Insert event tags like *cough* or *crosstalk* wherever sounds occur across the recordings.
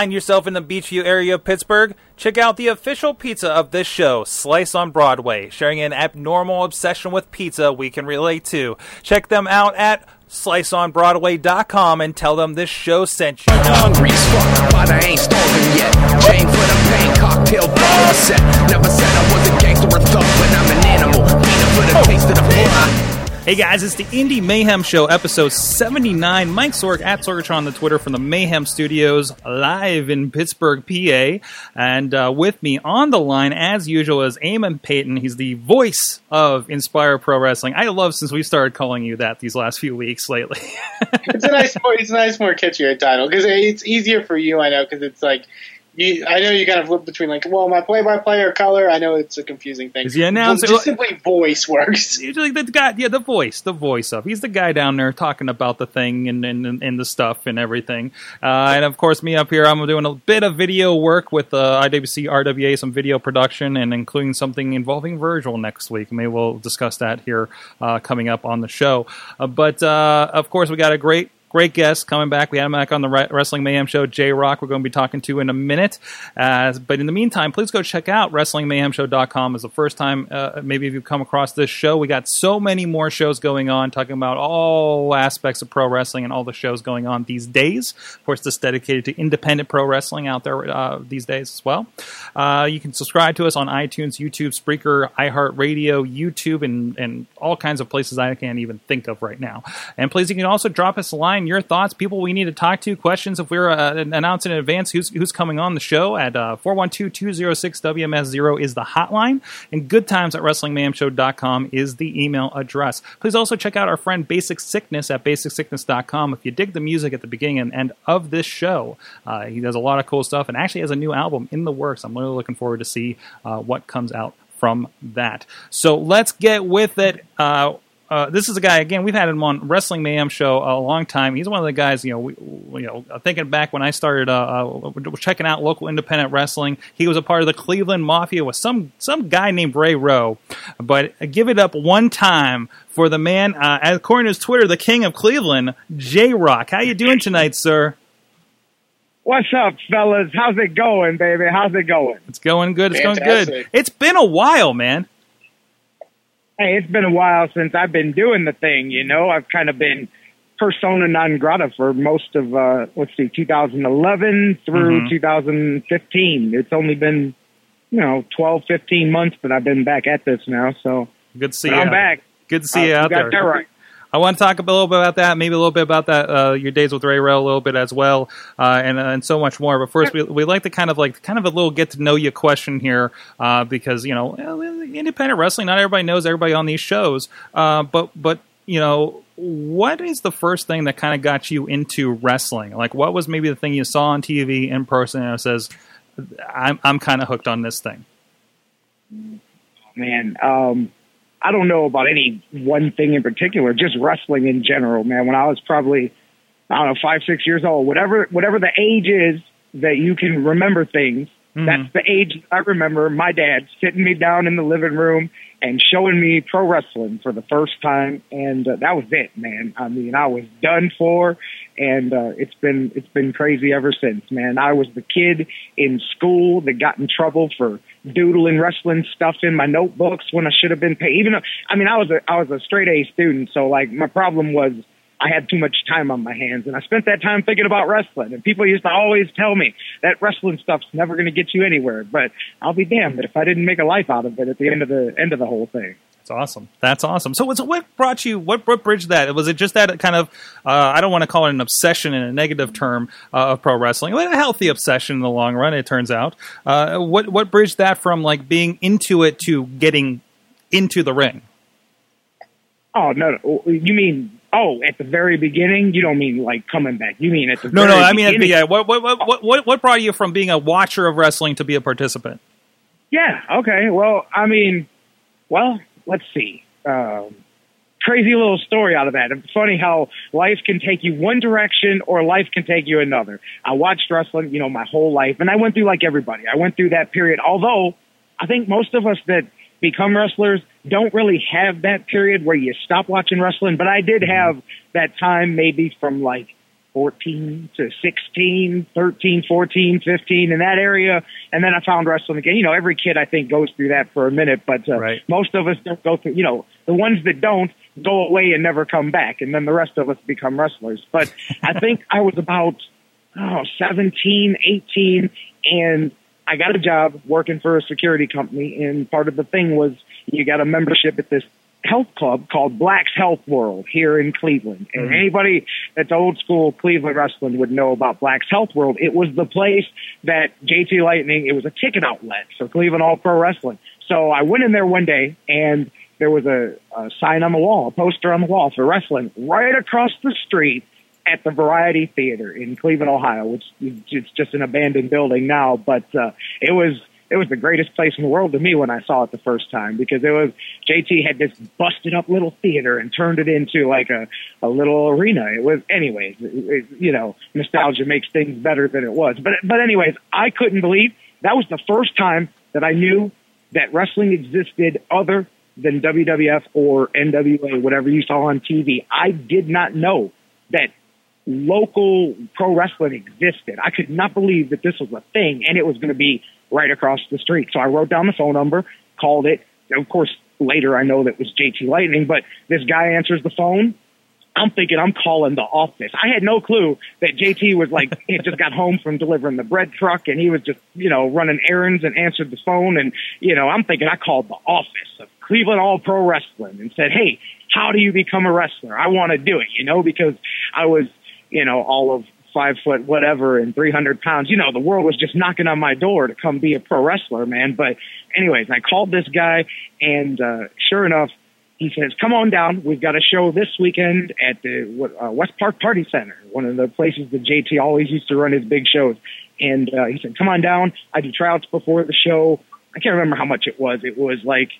Find yourself in the Beechview area of Pittsburgh? Check out the official pizza of this show, Slice on Broadway, sharing an abnormal obsession with pizza we can relate to. Check them out at sliceonbroadway.com and tell them this show sent you. But I ain't starving yet. Chain for the pain, cocktail set. Never said I was a gangster or thug, but I'm an animal. Peanut for the taste of the. Hey guys, it's the Indy Mayhem Show, episode 79. Mike Sorg at Sorgatron on the Twitter from the Mayhem Studios, live in Pittsburgh, PA. And uh, with me on the line, as usual, is Eamon Paton. He's the voice of Inspire Pro Wrestling. I love since we started calling you that these last few weeks lately. it's a nice, it's a nice, more catchier title because it's easier for you. I know because it's like you, I know you kind of flip between like, well, my play-by-play or color. I know it's a confusing thing. Is he announcer? Just simply voice works. *laughs* Usually the guy, yeah, the voice, the voice of. He's the guy down there talking about the thing and and, and the stuff and everything. Uh, and of course, me up here, I'm doing a bit of video work with uh, IWC RWA, some video production, and including something involving Virgil next week. Maybe we'll discuss that here uh, coming up on the show. Uh, but uh, of course, we got a great great guest coming back. We had him back on the Wrestling Mayhem show, J-Rocc. We're going to be talking to in a minute. Uh, but in the meantime, please go check out WrestlingMayhemShow.com. Is the first time uh, maybe if you've come across this show. We got so many more shows going on, talking about all aspects of pro wrestling and all the shows going on these days. Of course, this dedicated to independent pro wrestling out there uh, these days as well. Uh, you can subscribe to us on iTunes, YouTube, Spreaker, iHeartRadio, YouTube, and, and all kinds of places I can't even think of right now. And please, you can also drop us a line your thoughts, people we need to talk to, questions. If we're uh, announcing in advance who's who's coming on the show at uh, 412-206-WMS0 is the hotline, and good times at WrestlingMayhemShow.com is the email address. Please also check out our friend Basic Sickness at BasicSickness.com. If you dig the music at the beginning and end of this show, uh, he does a lot of cool stuff and actually has a new album in the works. I'm really looking forward to see uh, what comes out from that. So let's get with it. Uh, uh, this is a guy again. We've had him on Wrestling Mayhem show a long time. He's one of the guys. You know, we, you know, thinking back when I started uh, uh, checking out local independent wrestling, he was a part of the Cleveland Mafia with some some guy named Ray Rowe. But give it up one time for the man, uh, according to his Twitter, the King of Cleveland, J-Rocc. How you doing tonight, sir? What's up, fellas? How's it going, baby? How's it going? It's going good. It's Fantastic. going good. It's been a while, man hey, it's been a while since I've been doing the thing, you know. I've kind of been persona non grata for most of, uh, let's see, 2011 through mm-hmm. 2015. It's only been, you know, 12, 15 months that I've been back at this now. So good to see you. I'm back. Good to see uh, you out there. right. I want to talk a little bit about that, maybe a little bit about that, uh, your days with Ray Rowe a little bit as well, uh, and and so much more. But first, we we like to kind of like kind of a little get to know you question here, uh, because you know, independent wrestling, not everybody knows everybody on these shows, uh, but but you know, what is the first thing that kind of got you into wrestling? Like, what was maybe the thing you saw on TV in person and it says, I'm I'm kind of hooked on this thing. Man, um, I don't know about any one thing in particular, just wrestling in general, man. When I was probably, I don't know, five, six years old, whatever, whatever the age is that you can remember things, mm-hmm. that's the age I remember my dad sitting me down in the living room and showing me pro wrestling for the first time. And uh, that was it, man. I mean, I was done for and uh, it's been it's been crazy ever since, man. I was the kid in school that got in trouble for doodling wrestling stuff in my notebooks when I should have been paid. Even though, I mean, I was a I was a straight A student, so like my problem was I had too much time on my hands, and I spent that time thinking about wrestling. And people used to always tell me that wrestling stuff's never going to get you anywhere. But I'll be damned if I didn't make a life out of it at the end of the end of the whole thing. That's awesome. That's awesome. So, so what brought you? What, what bridged that? Was it just that kind of? Uh, I don't want to call it an obsession in a negative term uh, of pro wrestling, but a healthy obsession in the long run. It turns out. Uh, what what bridged that from like being into it to getting into the ring? Oh no! You mean Oh, at the very beginning, you don't mean like coming back. You mean at the No, no. I mean, beginning. yeah. What, what, what, what, what brought you from being a watcher of wrestling to be a participant? Yeah. Okay. Well, I mean, well, let's see. Um, crazy little story out of that. It's funny how life can take you one direction or life can take you another. I watched wrestling, you know, my whole life, and I went through like everybody. I went through that period. Although I think most of us that become wrestlers don't really have that period where you stop watching wrestling. But I did have that time, maybe from like 14 to 16, 13, 14, 15 in that area. And then I found wrestling again. You know, every kid I think goes through that for a minute, but uh, Right. most of us don't go through, you know, the ones that don't go away and never come back. And then the rest of us become wrestlers. But *laughs* I think I was about, oh, 17, 18 and I got a job working for a security company and part of the thing was you got a membership at this health club called Black's Health World here in Cleveland. And anybody that's old school Cleveland wrestling would know about Black's Health World. It was the place that JT Lightning, it was a ticket outlet for Cleveland All Pro Wrestling. So I went in there one day and there was a, a sign on the wall, a poster on the wall for wrestling right across the street at the Variety Theater in Cleveland, Ohio, which it's just an abandoned building now, but uh, it was it was the greatest place in the world to me when I saw it the first time because it was JT had this busted up little theater and turned it into like a a little arena. It was anyways, it, it, you know, nostalgia makes things better than it was. But but anyways, I couldn't believe that was the first time that I knew that wrestling existed other than WWF or NWA, whatever you saw on TV. I did not know that local pro wrestling existed. I could not believe that this was a thing and it was going to be right across the street. So I wrote down the phone number, called it. Of course, later I know that was JT Lightning, but this guy answers the phone. I'm thinking I'm calling the office. I had no clue that JT was like, *laughs* he just got home from delivering the bread truck and he was just, you know, running errands and answered the phone. And, you know, I'm thinking I called the office of Cleveland All Pro Wrestling and said, Hey, how do you become a wrestler? I want to do it, you know, because I was, you know, all of five foot whatever and 300 pounds. You know, the world was just knocking on my door to come be a pro wrestler, man. But anyways, I called this guy and, uh, sure enough, he says, come on down. We've got a show this weekend at the uh, West Park Party Center, one of the places that JT always used to run his big shows. And, uh, he said, come on down. I do tryouts before the show. I can't remember how much it was. It was like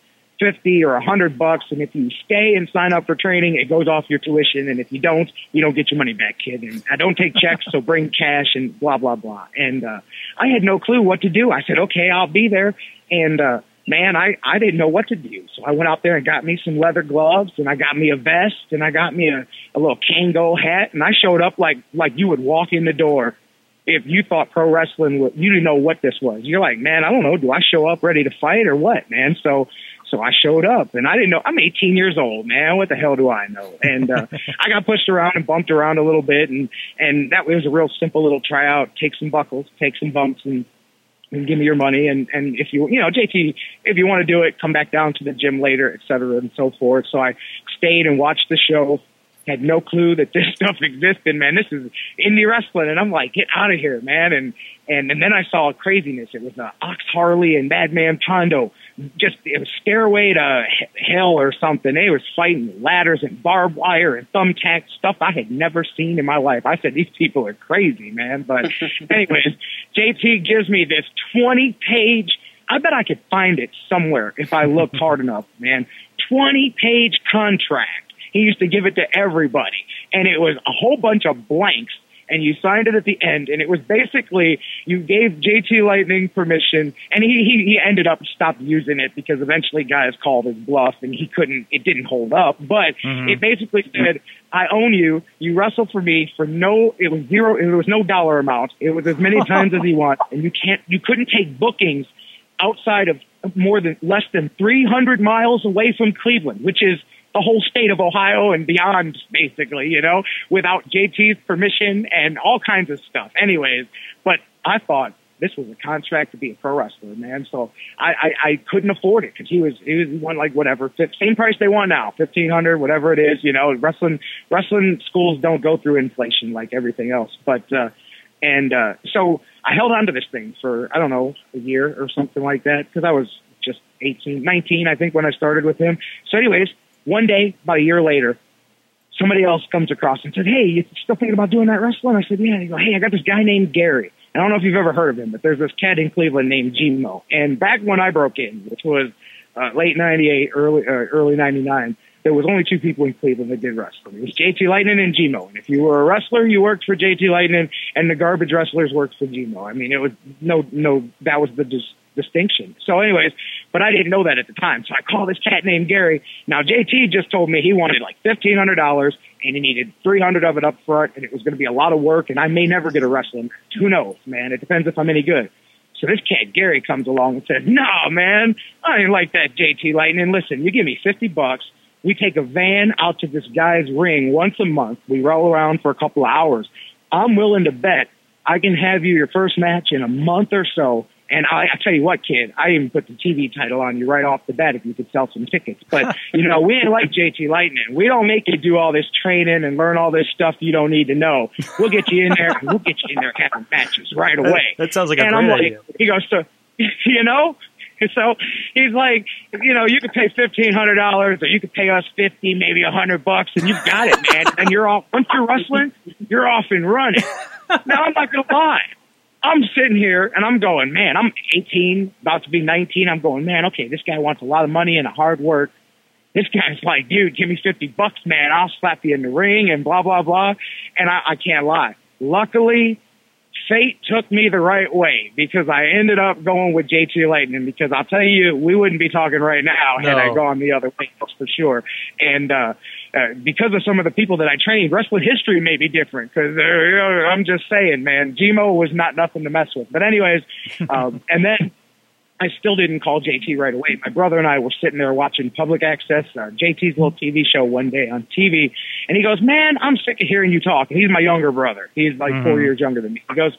50 or a 100 bucks. And if you stay and sign up for training, it goes off your tuition. And if you don't, you don't get your money back, kid. And I don't take checks, so bring cash and blah, blah, blah. And, uh, I had no clue what to do. I said, okay, I'll be there. And, uh, man, I, I didn't know what to do. So I went out there and got me some leather gloves and I got me a vest and I got me a, a little Kangol hat and I showed up like, like you would walk in the door. If you thought pro wrestling, was, you didn't know what this was. You're like, man, I don't know. Do I show up ready to fight or what, man? So, so I showed up and I didn't know, I'm 18 years old, man. What the hell do I know? And, uh, *laughs* I got pushed around and bumped around a little bit and, and that was a real simple little tryout. Take some buckles, take some bumps and, and give me your money. And, and if you, you know, JT, if you want to do it, come back down to the gym later, et cetera, and so forth. So I stayed and watched the show. Had no clue that this *laughs* stuff existed, man. This is indie wrestling, and I'm like, get out of here, man. And and and then I saw a craziness. It was uh, Ox Harley and Madman Pondo. Just it was stairway to hell or something. They was fighting ladders and barbed wire and thumbtack stuff I had never seen in my life. I said these people are crazy, man. But *laughs* anyways, JT gives me this 20 page. I bet I could find it somewhere if I looked hard enough, man. 20 page contract. He used to give it to everybody. And it was a whole bunch of blanks. And you signed it at the end. And it was basically you gave JT Lightning permission. And he, he, he ended up stopped using it because eventually guys called his bluff and he couldn't, it didn't hold up, but mm-hmm. it basically said, I own you. You wrestle for me for no, it was zero, it was no dollar amount. It was as many *laughs* times as you want. And you can't, you couldn't take bookings outside of more than less than 300 miles away from Cleveland, which is the whole state of Ohio and beyond, basically, you know, without JT's permission and all kinds of stuff. Anyways, but I thought this was a contract to be a pro wrestler, man. So I, I, I couldn't afford it because he was, he was one like whatever, same price they want now, 1500, whatever it is, you know, wrestling, wrestling schools don't go through inflation like everything else. But, uh, and, uh, so I held on to this thing for, I don't know, a year or something like that because I was just 18, 19, I think when I started with him. So anyways, one day, about a year later, somebody else comes across and says, "Hey, you still thinking about doing that wrestling?" I said, "Yeah." And he go, "Hey, I got this guy named Gary." I don't know if you've ever heard of him, but there's this cat in Cleveland named Gmo. And back when I broke in, which was uh, late '98, early uh, early '99, there was only two people in Cleveland that did wrestling. It was JT Lightning and Gmo. And if you were a wrestler, you worked for JT Lightning, and the garbage wrestlers worked for Gmo. I mean, it was no, no, that was the dis- distinction. So, anyways, but I didn't know that at the time. So I called this cat named Gary. Now JT just told me he wanted like fifteen hundred dollars and he needed three hundred of it up front, and it was going to be a lot of work, and I may never get a wrestling. Who knows, man? It depends if I'm any good. So this cat Gary comes along and says, "No, man, I ain't like that JT Lightning. Listen, you give me fifty bucks." We take a van out to this guy's ring once a month. We roll around for a couple of hours. I'm willing to bet I can have you your first match in a month or so. And I, I tell you what, kid, I even put the TV title on you right off the bat if you could sell some tickets. But, *laughs* you know, we ain't like JT Lightning. We don't make you do all this training and learn all this stuff you don't need to know. We'll get you in there and we'll get you in there having matches right away. That sounds like a and great I'm like, idea. he goes to, *laughs* you know, so he's like, you know, you could pay fifteen hundred dollars, or you could pay us fifty, maybe a hundred bucks, and you've got it, man. and you're off. Once you're wrestling, you're off and running. *laughs* now I'm not gonna lie. I'm sitting here and I'm going, man. I'm 18, about to be 19. I'm going, man. Okay, this guy wants a lot of money and a hard work. This guy's like, dude, give me 50 bucks, man. I'll slap you in the ring and blah blah blah. And I, I can't lie. Luckily, fate took me the right way because I ended up going with JT Lightning because I'll tell you, we wouldn't be talking right now had I gone the other way that's for sure. And, uh, uh, because of some of the people that I trained, wrestling history may be different because uh, I'm just saying, man, Gmo was not nothing to mess with. But anyways, *laughs* um, and then I still didn't call JT right away. My brother and I were sitting there watching public access, uh, JT's little TV show one day on TV, and he goes, "Man, I'm sick of hearing you talk." And he's my younger brother. He's like four years younger than me. He goes,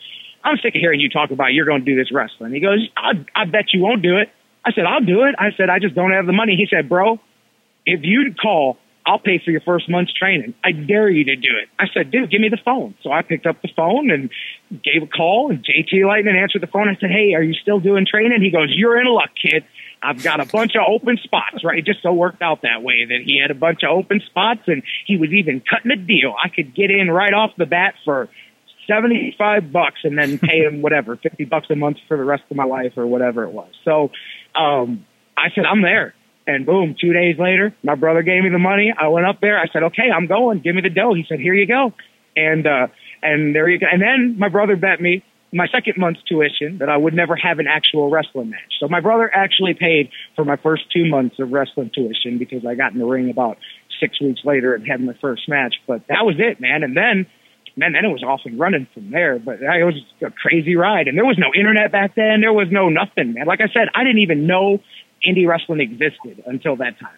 "I'm sick of hearing you talk about you're going to do this wrestling." He goes, I, "I bet you won't do it." I said, "I'll do it." I said, "I just don't have the money." He said, "Bro, if you'd call." I'll pay for your first month's training. I dare you to do it. I said, dude, give me the phone. So I picked up the phone and gave a call and JT Lightning answered the phone. I said, Hey, are you still doing training? He goes, you're in luck, kid. I've got a bunch of open spots, right? It just so worked out that way that he had a bunch of open spots and he was even cutting a deal. I could get in right off the bat for 75 bucks and then pay him whatever, 50 bucks a month for the rest of my life or whatever it was. So, um, I said, I'm there. And boom, two days later, my brother gave me the money. I went up there. I said, okay, I'm going. Give me the dough. He said, here you go. And, uh, and there you go. And then my brother bet me my second month's tuition that I would never have an actual wrestling match. So my brother actually paid for my first two months of wrestling tuition because I got in the ring about six weeks later and had my first match. But that was it, man. And then, man, then it was off and running from there. But it was a crazy ride. And there was no internet back then. There was no nothing, man. Like I said, I didn't even know indie wrestling existed until that time.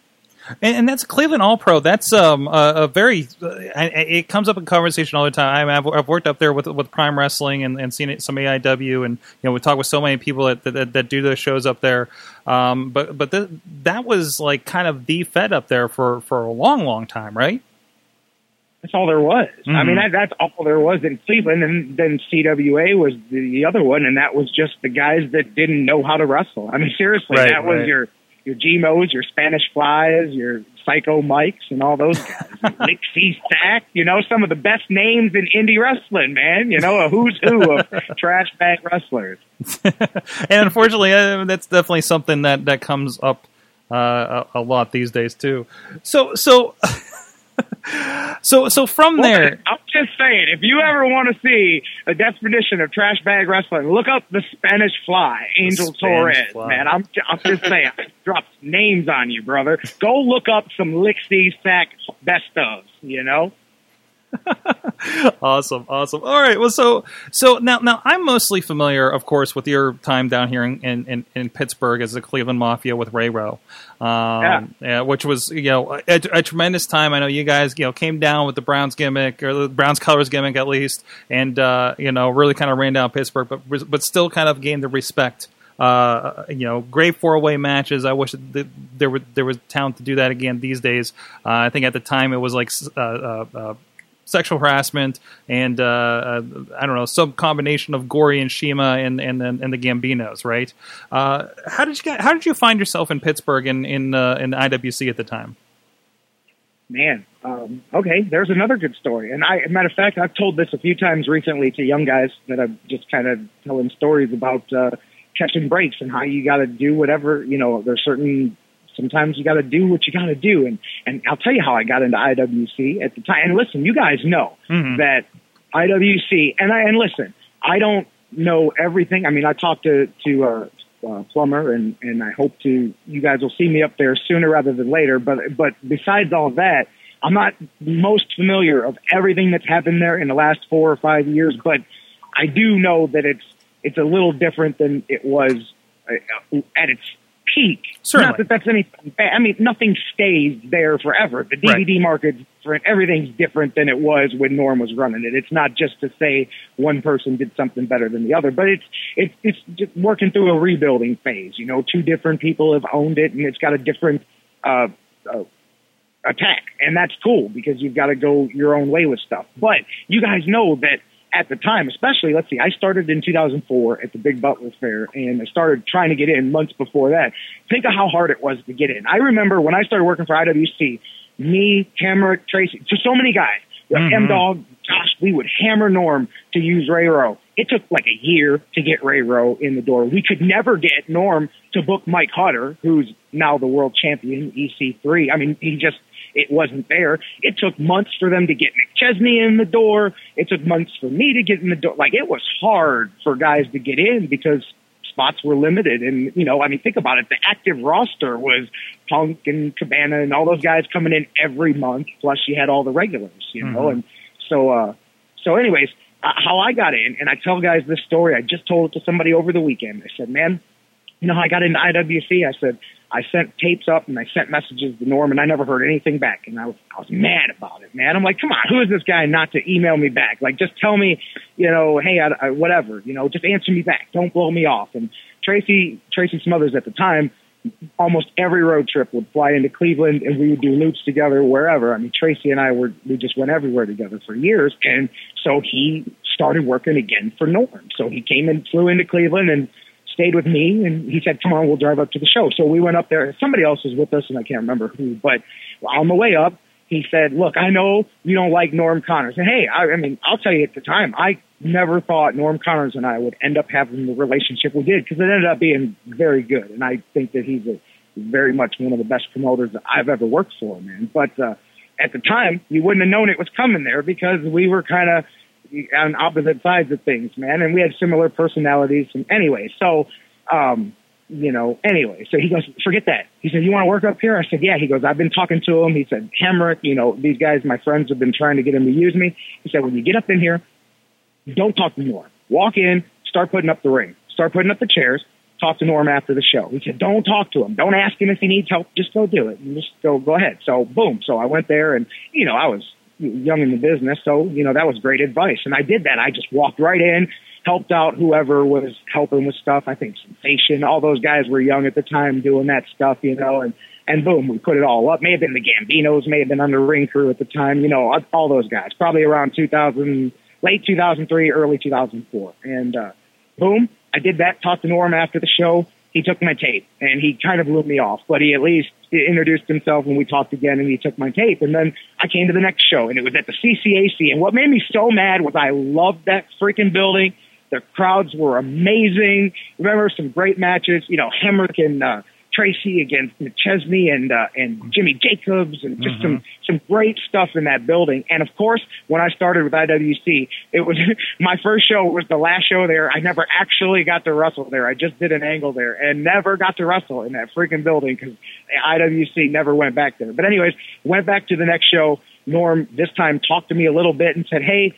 And, and that's Cleveland All Pro. That's um, a, a very. Uh, it comes up in conversation all the time. I've, I've worked up there with with Prime Wrestling and, and seen it, some AIW, and you know we talk with so many people that that, that do those shows up there. Um, but but th- that was like kind of the Fed up there for for a long, long time, right? That's all there was. I Mhm. mean, that, that's all there was in Cleveland. And then CWA was the other one, and that was just the guys that didn't know how to wrestle. I mean, seriously, Right, that was right. your your Gmos, your Spanish Flies, your Psycho Mikes, and all those guys. *laughs* C. Stack, you know, some of the best names in indie wrestling, man. You know, a who's who of *laughs* trash bag wrestlers. *laughs* and unfortunately, uh, that's definitely something that that comes up uh, a, a lot these days too. So so *laughs* so so from there. I'm just saying, if you ever want to see a definition of trash bag wrestling, look up the Spanish Fly, Angel Spanish Torres. Fly. Man, I'm I'm just saying, I *laughs* dropped names on you, brother. Go look up some Lixie Sack best ofs. You know, *laughs* awesome, awesome. All right, well, so so now now I'm mostly familiar, of course, with your time down here in in, in Pittsburgh as the Cleveland Mafia with Ray Rowe, um, yeah, which was you know a, a tremendous time. I know you guys you know came down with the Browns gimmick or the Browns colors gimmick at least, and uh, you know really kind of ran down Pittsburgh, but but still kind of gained the respect. Uh, you know, great four way matches. I wish there were there was talent to do that again these days. Uh, I think at the time it was like uh, uh, uh, sexual harassment and uh, uh, I don't know some combination of Gory and Shima and and and, the Gambinos, right? Uh, how did you get, how did you find yourself in Pittsburgh in in uh, in IWC at the time? man, um, okay, there's another good story. And I, matter of fact, I've told this a few times recently to young guys that I'm just kind of telling stories about uh, catching breaks and how you got to do whatever. You know, there's certain sometimes you got to do what you got to do. And and I'll tell you how I got into IWC at the time. And listen, you guys know Mhm. that IWC and I and listen, I don't know everything. I mean, I talked to to uh, uh, Plummer, and and I hope to you guys will see me up there sooner rather than later. But but besides all that, I'm not most familiar of everything that's happened there in the last four or five years. But I do know that it's it's a little different than it was uh, at its peak. Certainly. Not that that's anything bad. I mean, nothing stays there forever. The Right. DVD market's different. Everything's different than it was when Norm was running it. It's not just to say one person did something better than the other, but it's it's it's just working through a rebuilding phase. You know, two different people have owned it, and it's got a different uh, uh, attack, and that's cool because you've got to go your own way with stuff. But you guys know that at the time, especially, let's see, I started in 2004 at the Big Butler Fair, and I started trying to get in months before that. Think of how hard it was to get in. I remember when I started working for IWC, me, Hammer, Tracy, just so many guys, mm-hmm. M Dog, Josh, we would hammer Norm to use Ray Rowe. It took like a year to get Ray Rowe in the door. We could never get Norm to book Mike Hutter, who's now the world champion, EC3. I mean, he just, it wasn't there. It took months for them to get McChesney in the door. It took months for me to get in the door. Like it was hard for guys to get in because spots were limited. And, you know, I mean, think about it. The active roster was Punk and Cabana and all those guys coming in every month. Plus you had all the regulars, you know, and so, uh, so anyways, uh, how I got in, and I tell guys this story. I just told it to somebody over the weekend. I said, man, you know how I got into IWC? I said, I sent tapes up and I sent messages to Norm and I never heard anything back. And I was, I was mad about it, man. I'm like, come on, who is this guy not to email me back? Like, just tell me, you know, hey, I, I, whatever, you know, just answer me back. Don't blow me off. And Tracy, Tracy Smothers at the time, almost every road trip would fly into Cleveland and we would do loops together wherever. I mean, Tracy and I were, we just went everywhere together for years. And so he started working again for Norm. So he came and flew into Cleveland and stayed with me and he said, come on, we'll drive up to the show. So we went up there. Somebody else was with us and I can't remember who, but on the way up, he said, look, I know you don't like Norm Connors. And hey, I, I mean, I'll tell you at the time, I never thought Norm Connors and I would end up having the relationship we did because it ended up being very good. And I think that he's a very much one of the best promoters that I've ever worked for, man. But, uh, at the time, you wouldn't have known it was coming there because we were kind of on opposite sides of things, man. And we had similar personalities. And anyway, so, um, you know, anyway, so he goes, forget that. He said, you want to work up here? I said, yeah. He goes, I've been talking to him. He said, Hamrick, you know, these guys, my friends have been trying to get him to use me. He said, when you get up in here, don't talk to Norm. Walk in, start putting up the ring, start putting up the chairs, talk to Norm after the show. He said, don't talk to him. Don't ask him if he needs help. Just go do it. And just go, go ahead. So boom. So I went there and, you know, I was young in the business. So, you know, that was great advice. And I did that. I just walked right in, helped out whoever was helping with stuff. I think Sensation, all those guys were young at the time doing that stuff, you know, and, and boom, we put it all up. May have been the Gambinos, may have been under Ring Crew at the time, you know, all those guys, probably around 2000, late 2003, early 2004. And, uh, boom, I did that, talked to Norm after the show. He took my tape and he kind of blew me off, but he at least introduced himself and we talked again and he took my tape. And then I came to the next show and it was at the CCAC. And what made me so mad was I loved that freaking building. The crowds were amazing. Remember some great matches, you know, Hamrick and, uh, Tracy against McChesney and uh, and Jimmy Jacobs and just some some great stuff in that building. And of course, when I started with IWC, it was *laughs* my first show was the last show there. I never actually got to wrestle there. I just did an angle there and never got to wrestle in that freaking building because IWC never went back there. But anyways, went back to the next show. Norm this time talked to me a little bit and said, "Hey,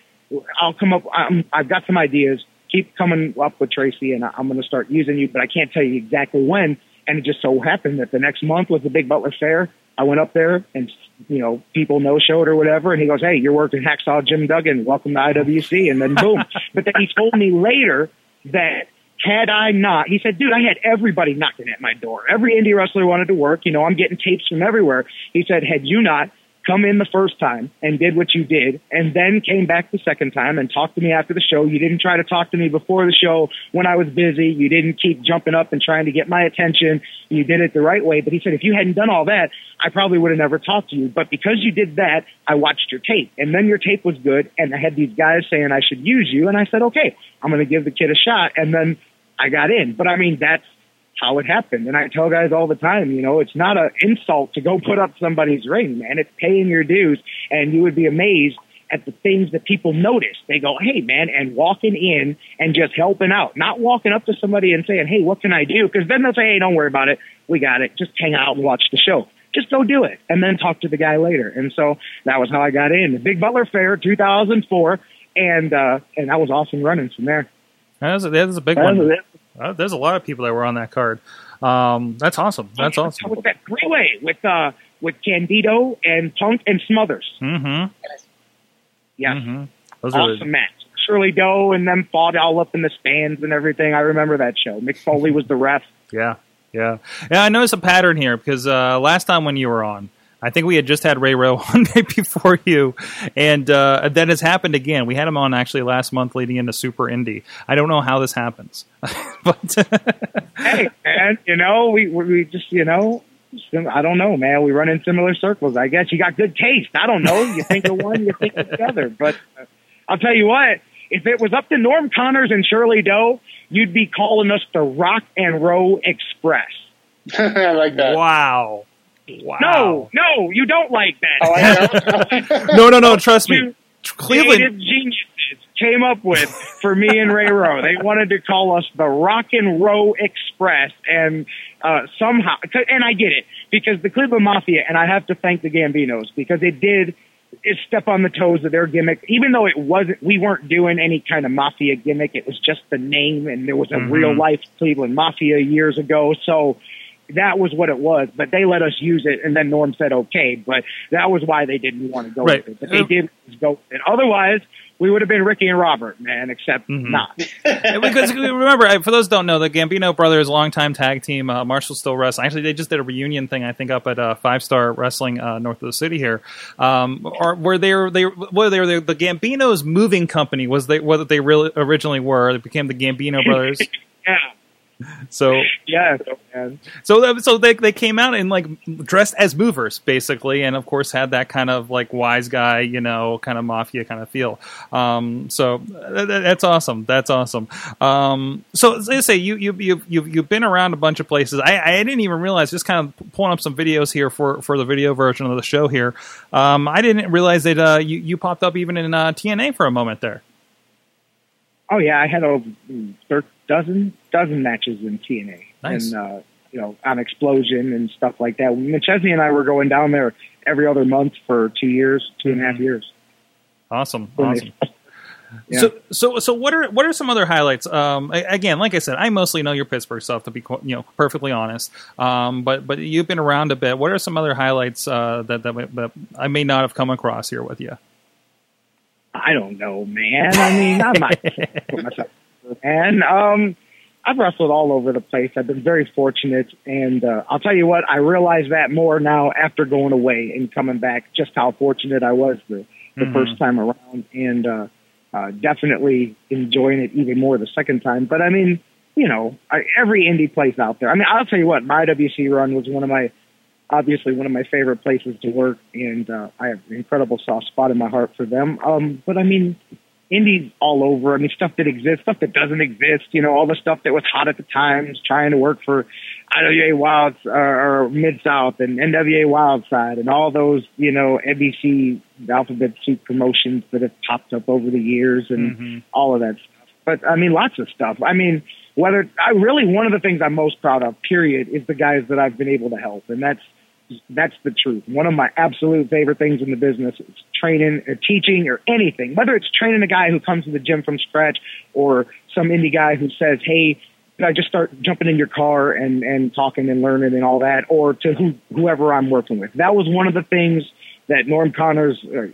I'll come up. I'm, I've got some ideas. Keep coming up with Tracy, and I'm going to start using you, but I can't tell you exactly when." And it just so happened that the next month was the Big Butler Fair. I went up there and, you know, people no showed or whatever. And he goes, Hey, you're working Hacksaw Jim Duggan. Welcome to IWC. And then boom. *laughs* but then he told me later that had I not, he said, dude, I had everybody knocking at my door. Every indie wrestler wanted to work. You know, I'm getting tapes from everywhere. He said, had you not come in the first time and did what you did and then came back the second time and talked to me after the show. You didn't try to talk to me before the show when I was busy. You didn't keep jumping up and trying to get my attention. You did it the right way. But he said, if you hadn't done all that, I probably would have never talked to you. But because you did that, I watched your tape and then your tape was good. And I had these guys saying I should use you. And I said, okay, I'm going to give the kid a shot. And then I got in. But I mean, that's how it happened. And I tell guys all the time, you know, it's not an insult to go put up somebody's ring, man. It's paying your dues. And you would be amazed at the things that people notice. They go, hey, man, and walking in and just helping out, not walking up to somebody and saying, hey, what can I do? Because then they'll say, hey, don't worry about it. We got it. Just hang out and watch the show. Just go do it and then talk to the guy later. And so that was how I got in. The Big Butler Fair, 2004. And, uh, and I was and running from there. That was a, that was a big That one. Uh, there's a lot of people that were on that card. Um, that's awesome. That's awesome. With that three way with uh with Candido and Punk and Smothers. Mm-hmm. Yes. Mm-hmm. Those Awesome match. Shirley Doe and them fought all up in the stands and everything. I remember that show. Mick Foley was the ref. Yeah, yeah, yeah. I noticed a pattern here because uh, last time when you were on, I think we had just had Ray Rowe *laughs* one day before you, and uh, that has happened again. We had him on actually last month, leading into Super Indy. I don't know how this happens, *laughs* but hey, man, you know, we we just you know, I don't know, man. We run in similar circles. I guess you got good taste. I don't know. You think of one, you think of the other. But uh, I'll tell you what. If it was up to Norm Connors and Shirley Doe, you'd be calling us the Rock and Roll Express. *laughs* I like that. wow, wow. No, no, you don't like that. Oh, I know. *laughs* no, no, no. Trust me, You Cleveland. geniuses came up with for me and Ray Rowe. They wanted to call us the Rock and Row Express, and uh, somehow, and I get it because the Cleveland Mafia, and I have to thank the Gambinos because it did is step on the toes of their gimmick. Even though it wasn't, we weren't doing any kind of mafia gimmick. It was just the name, and there was a Mhm. real life Cleveland Mafia years ago. So that was what it was. But they let us use it, and then Norm said okay. But that was why they didn't want to go Right. with it. But they did go with it. Otherwise, we would have been Ricky and Robert, man. Except Mhm. not. *laughs* because remember, for those who don't know, the Gambino brothers, longtime tag team, uh, Marshall Still Wrestling. Actually, they just did a reunion thing, I think, up at uh, Five Star Wrestling uh, north of the city here. Um, or were they they were they were the Gambinos moving company? Was they what they really originally were? They became the Gambino brothers. *laughs* yeah. So Yeah. Man. so so they they came out and like dressed as movers basically, and of course had that kind of like wise guy, you know, kind of mafia kind of feel. Um, so th- th- that's awesome. That's awesome. Um, so I say you you you you've, you've been around a bunch of places. I, I didn't even realize just kind of pulling up some videos here for for the video version of the show here. Um, I didn't realize that uh, you you popped up even in uh, TNA for a moment there. Oh yeah, I had a thir- dozen dozen matches in TNA, Nice. and uh, you know on Xplosion and stuff like that. McChesney and I were going down there every other month for two years, two and a half years. Awesome, awesome. *laughs* Yeah. So, so, so, what are what are some other highlights? Um, again, like I said, I mostly know your Pittsburgh stuff, to be you know perfectly honest. Um, but but you've been around a bit. What are some other highlights uh, that, that that I may not have come across here with you? I don't know, man. I mean, I'm not *laughs* myself, man. Um, I've wrestled all over the place. I've been very fortunate, and uh, I'll tell you what, I realize that more now after going away and coming back. Just how fortunate I was the the Mhm. first time around, and uh, uh, definitely enjoying it even more the second time. But I mean, you know, I, every indie place out there. I mean, I'll tell you what, my WC run was one of my obviously one of my favorite places to work, and uh, I have an incredible soft spot in my heart for them. Um, but I mean, indies all over. I mean, stuff that exists, stuff that doesn't exist. You know, all the stuff that was hot at the times, trying to work for IWA Wilds uh, or Mid South and NWA Wildside, and all those you know NBC alphabet soup promotions that have popped up over the years, and Mhm. all of that stuff. But I mean, lots of stuff. I mean, whether I really one of the things I'm most proud of, period, is the guys that I've been able to help, and that's that's the truth. One of my absolute favorite things in the business is training or teaching or anything, whether it's training a guy who comes to the gym from scratch or some indie guy who says, Hey, I just start jumping in your car and, and talking and learning and all that, or to who, whoever I'm working with. That was one of the things that Norm Connors uh,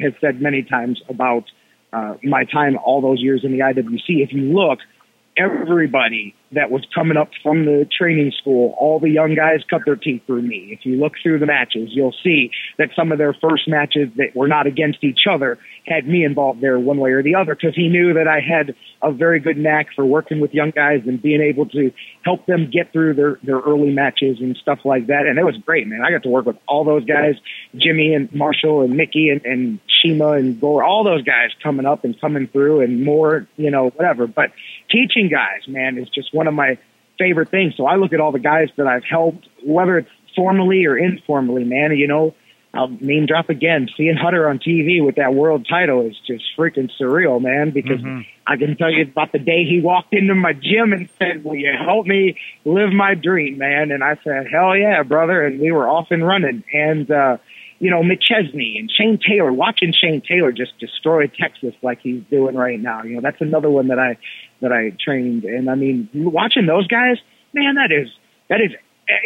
has said many times about uh, my time all those years in the IWC. If you look, everybody that was coming up from the training school, all the young guys cut their teeth through me. If you look through the matches, you'll see that some of their first matches that were not against each other had me involved there one way or the other because he knew that I had a very good knack for working with young guys and being able to help them get through their, their early matches and stuff like that. And it was great, man. I got to work with all those guys, Jimmy and Marshall and Mickey and, and Shima and Gore, all those guys coming up and coming through and more, you know, whatever. But teaching guys, man, is just one of my favorite things. So I look at all the guys that I've helped, whether it's formally or informally, man, you know, I'll name drop again. Seeing Hutter on TV with that world title is just freaking surreal, man, because mm-hmm. I can tell you about the day he walked into my gym and said, will you help me live my dream, man? And I said, hell yeah, brother. And we were off and running. And, uh, you know, McChesney and Shane Taylor, watching Shane Taylor just destroy Texas like he's doing right now. You know, that's another one that I, that I trained. And I mean, watching those guys, man, that is, that is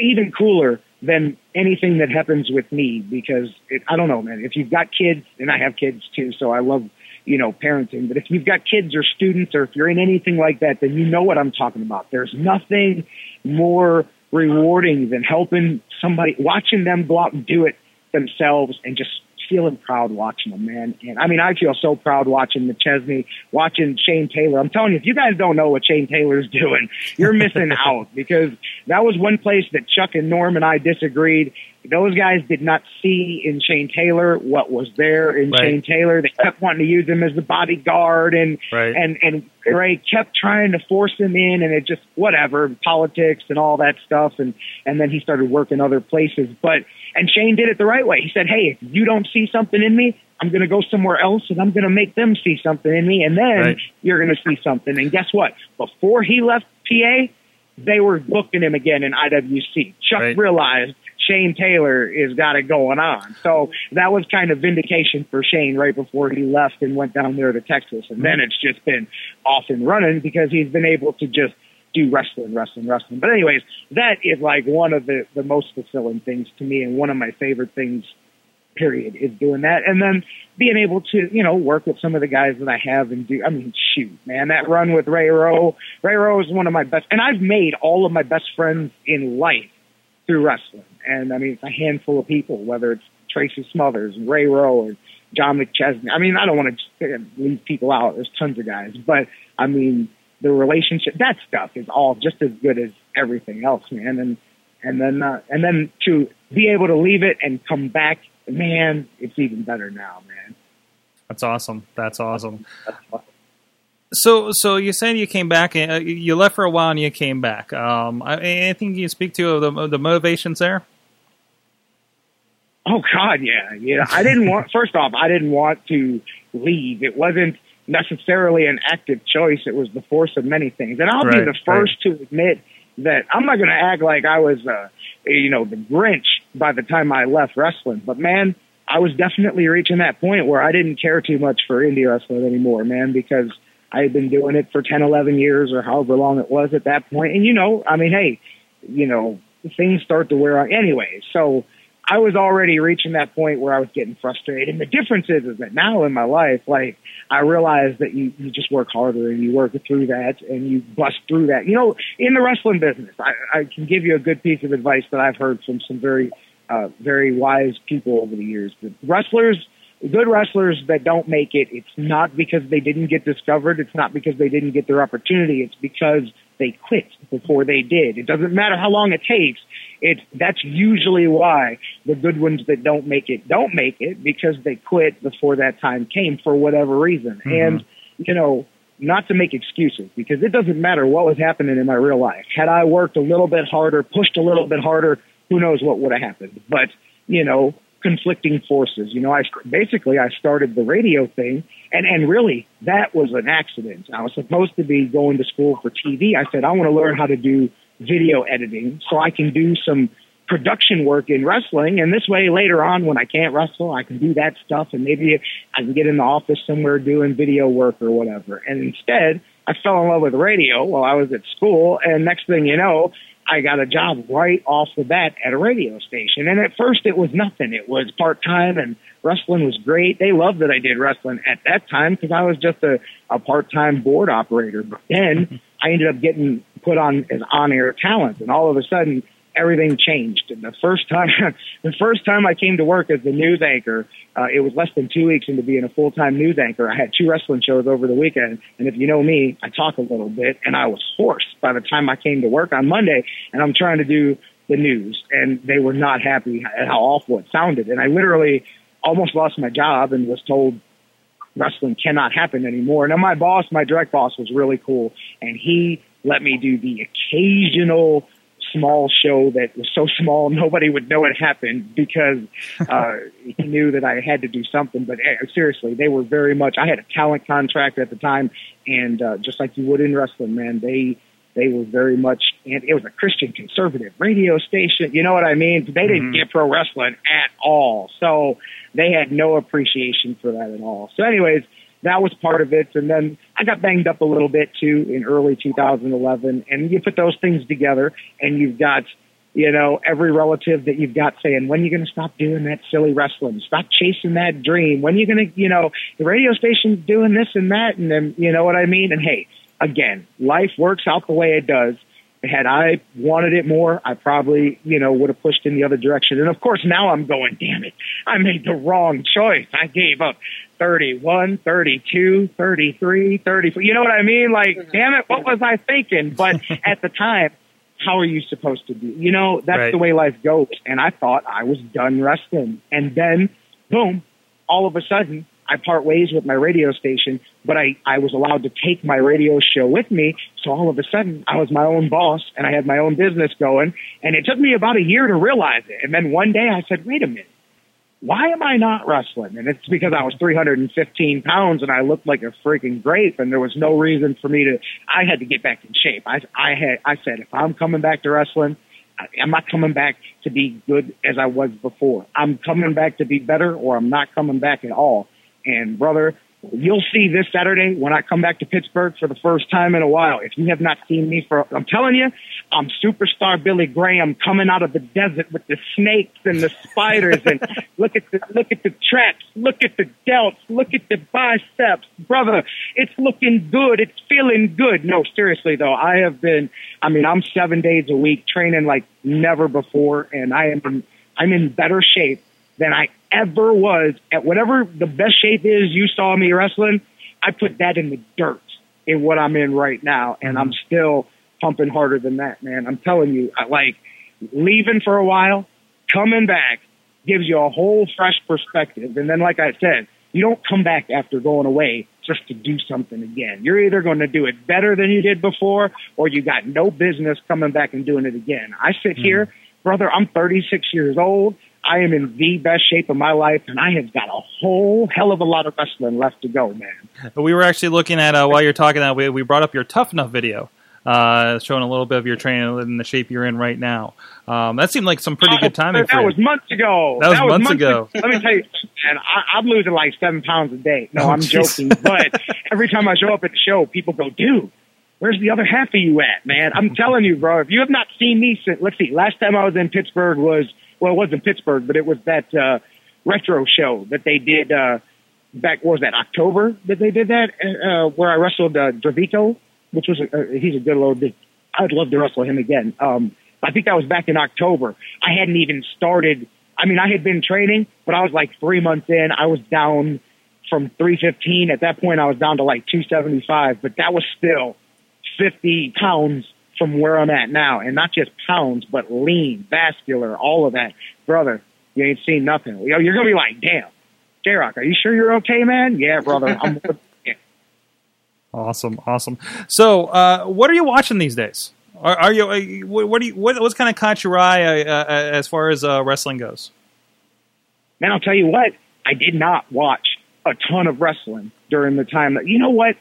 even cooler than anything that happens with me because it, I don't know, man, if you've got kids and I have kids too, so I love, you know, parenting, but if you've got kids or students or if you're in anything like that, then you know what I'm talking about. There's nothing more rewarding than helping somebody, watching them go out and do it themselves and just feeling proud watching them, man. And I mean, I feel so proud watching McChesney, watching Shane Taylor. I'm telling you, if you guys don't know what Shane Taylor's *laughs* doing, you're missing out because that was one place that Chuck and Norm and I disagreed. Those guys did not see in Shane Taylor what was there in right. Shane Taylor. They kept wanting to use him as the bodyguard and, right. and, and Ray kept trying to force him in and it just, whatever, politics and all that stuff. And, and then he started working other places. But, and Shane did it the right way. He said, Hey, if you don't see something in me, I'm going to go somewhere else and I'm going to make them see something in me. And then right. you're going to see something. And guess what? Before he left PA, they were booking him again in IWC. Chuck right. realized Shane Taylor is got it going on. So that was kind of vindication for Shane right before he left and went down there to Texas. And then it's just been off and running because he's been able to just do wrestling, wrestling, wrestling. But anyways, that is like one of the, the most fulfilling things to me and one of my favorite things, period, is doing that. And then being able to, you know, work with some of the guys that I have and do, I mean, shoot, man, that run with Ray Rowe, Ray Rowe is one of my best, and I've made all of my best friends in life through wrestling. And I mean, it's a handful of people, whether it's Tracy Smothers, Ray Rowe, or John McChesney. I mean, I don't want to leave people out. There's tons of guys, but I mean, the relationship, that stuff is all just as good as everything else, man. And, and then, uh, and then to be able to leave it and come back, man, it's even better now, man. That's awesome. That's awesome. So, so you said you came back and uh, you left for a while and you came back. Um, anything you speak to of the, the motivations there? Oh God, yeah, yeah. I didn't want. *laughs* First off, I didn't want to leave. It wasn't necessarily an active choice. It was the force of many things. And I'll right, be the first right. to admit that I'm not going to act like I was, uh, you know, the Grinch by the time I left wrestling. But man, I was definitely reaching that point where I didn't care too much for indie wrestling anymore, man, because I had been doing it for 10, 11 years or however long it was at that point. And you know, I mean, hey, you know, things start to wear out anyway. So, I was already reaching that point where I was getting frustrated. And the difference is, is that now in my life, like I realize that you, you just work harder and you work through that and you bust through that. You know, in the wrestling business, I, I can give you a good piece of advice that I've heard from some very, uh, very wise people over the years. But wrestlers, good wrestlers that don't make it, it's not because they didn't get discovered. It's not because they didn't get their opportunity. It's because they quit before they did. It doesn't matter how long it takes. It's that's usually why the good ones that don't make it don't make it because they quit before that time came for whatever reason. Mm-hmm. And you know, not to make excuses because it doesn't matter what was happening in my real life. Had I worked a little bit harder, pushed a little bit harder, who knows what would have happened. But, you know, conflicting forces. You know, I basically I started the radio thing and and really that was an accident. I was supposed to be going to school for TV. I said I want to learn how to do video editing so I can do some production work in wrestling. And this way, later on, when I can't wrestle, I can do that stuff and maybe I can get in the office somewhere doing video work or whatever. And instead, I fell in love with radio while I was at school. And next thing you know, I got a job right off the bat at a radio station. And at first it was nothing. It was part time and wrestling was great. They loved that I did wrestling at that time because I was just a, a part time board operator. But then I ended up getting put on as on-air talent, and all of a sudden everything changed. And the first time, *laughs* the first time I came to work as the news anchor, uh, it was less than two weeks into being a full-time news anchor. I had two wrestling shows over the weekend, and if you know me, I talk a little bit, and I was hoarse by the time I came to work on Monday, and I'm trying to do the news, and they were not happy at how awful it sounded, and I literally almost lost my job and was told wrestling cannot happen anymore. Now my boss, my direct boss was really cool and he let me do the occasional small show that was so small *laughs* nobody would know it happened because *laughs* uh, he knew that I had to do something. But uh, seriously, they were very much. I had a talent contract at the time, and uh, just like you would in wrestling, man, they they were very much. And it was a Christian conservative radio station. You know what I mean? They didn't Mhm. get pro wrestling at all, so they had no appreciation for that at all. So, anyways that was part of it. And then I got banged up a little bit too in early 2011. And you put those things together and you've got, you know, every relative that you've got saying, when are you going to stop doing that silly wrestling? Stop chasing that dream. When are you going to, you know, the radio station's doing this and that. And then, you know what I mean? And hey, again, life works out the way it does. Had I wanted it more, I probably, you know, would have pushed in the other direction. And of course, now I'm going, damn it, I made the wrong choice. I gave up 31, 32, 33, 34. You know what I mean? Like, mm-hmm. damn it, what was I thinking? But *laughs* at the time, how are you supposed to do? You know, that's Right. the way life goes. And I thought I was done wrestling. And then, boom, all of a sudden, I part ways with my radio station, but I, I was allowed to take my radio show with me. So all of a sudden, I was my own boss and I had my own business going. And it took me about a year to realize it. And then one day I said, wait a minute why am I not wrestling? And it's because I was 315 pounds and I looked like a freaking grape and there was no reason for me to, I had to get back in shape. I, I had, I said, if I'm coming back to wrestling, I- I'm not coming back to be good as I was before. I'm coming back to be better or I'm not coming back at all. And brother, you'll see this Saturday when I come back to Pittsburgh for the first time in a while. If you have not seen me for, I'm telling you, I'm superstar Billy Graham coming out of the desert with the snakes and the spiders and *laughs* look at the, look at the traps, look at the delts, look at the biceps. Brother, it's looking good. It's feeling good. No, seriously though, I have been, I mean, I'm seven days a week training like never before and I am, in, I'm in better shape than I ever was at whatever the best shape is you saw me wrestling. I put that in the dirt in what I'm in right now, and I'm mm-hmm. still pumping harder than that, man. I'm telling you, I like leaving for a while, coming back gives you a whole fresh perspective. And then, like I said, you don't come back after going away just to do something again. You're either going to do it better than you did before, or you got no business coming back and doing it again. I sit here, mm-hmm. brother, I'm 36 years old. I am in the best shape of my life, and I have got a whole hell of a lot of wrestling left to go, man. We were actually looking at uh, while you're talking that we we brought up your tough enough video, uh, showing a little bit of your training and the shape you're in right now. Um, that seemed like some pretty good timing That was months ago. That was months ago. Let me tell you, man, I, I'm losing like seven pounds a day. No, Oh, I'm jeez. joking. But every time I show up at the show, people go, dude, where's the other half of you at, man? I'm telling you, bro, if you have not seen me since, let's see, last time I was in Pittsburgh was, well, it wasn't Pittsburgh, but it was that, uh, retro show that they did, uh, back, was that, October that they did that, uh, where I wrestled, uh, Dravito, which was, a, uh, he's a good little. I'd love to wrestle him again. Um, I think that was back in October. I hadn't even started. I mean, I had been training, but I was like three months in. I was down from 315. At that point, I was down to like 275, but that was still 50 pounds from where I'm at now. And not just pounds, but lean, vascular, all of that. Brother, you ain't seen nothing. You're going to be like, damn, J-Rocc, are you sure you're okay, man? Yeah, brother. I'm, *laughs* yeah. Awesome, awesome. So, uh, what are you watching these days? Are, are you? Are you what, what do you? What, what's kind of caught your eye uh, uh, as far as uh, wrestling goes? Man, I'll tell you what, I did not watch a ton of wrestling during the time that, you know what?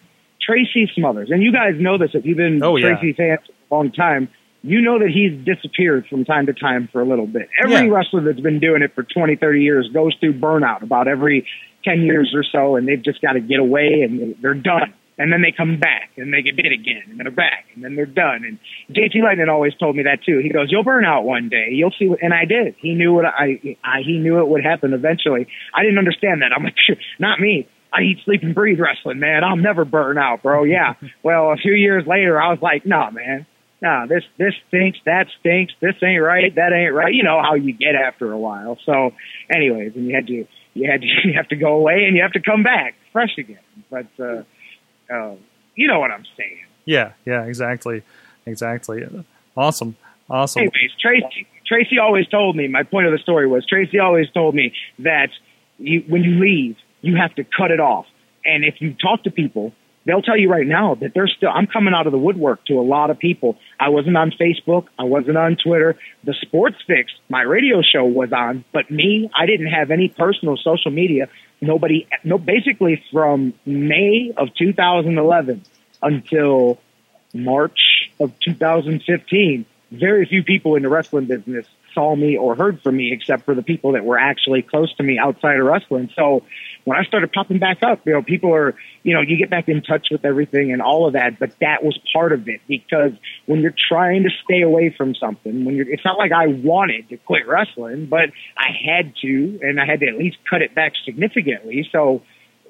Tracy Smothers, and you guys know this if you've been Oh, yeah. Tracy fans for a long time, you know that he's disappeared from time to time for a little bit. Every Yeah. wrestler that's been doing it for 20, 30 years goes through burnout about every 10 years or so, and they've just got to get away and they're done. And then they come back and they get bit again and then they're back and then they're done. And JT Lightning always told me that too. He goes, you'll burn out one day. You'll see what, and I did. He knew what I, I, he knew it would happen eventually. I didn't understand that. I'm like, *laughs* not me. I eat, sleep, and breathe wrestling, man. I'll never burn out, bro. Yeah. *laughs* well, a few years later, I was like, nah, man. Nah, this this stinks, that stinks, this ain't right, that ain't right. You know how you get after a while. So, anyways, and you had to you had to *laughs* you have to go away and you have to come back fresh again. But uh, uh, you know what I'm saying. Yeah, yeah, exactly, exactly. Awesome, awesome. Anyways, Tracy Tracy always told me. My point of the story was Tracy always told me that you, when you leave, you have to cut it off. And if you talk to people, they'll tell you right now that they're still, I'm coming out of the woodwork to a lot of people. I wasn't on Facebook. I wasn't on Twitter. The Sports Fix, my radio show was on, but me, I didn't have any personal social media. Nobody, no, basically from May of 2011 until March of 2015, very few people in the wrestling business saw me or heard from me except for the people that were actually close to me outside of wrestling. So when I started popping back up, you know, people are, you know, you get back in touch with everything and all of that, but that was part of it because when you're trying to stay away from something, when you're, it's not like I wanted to quit wrestling, but I had to, and I had to at least cut it back significantly. So,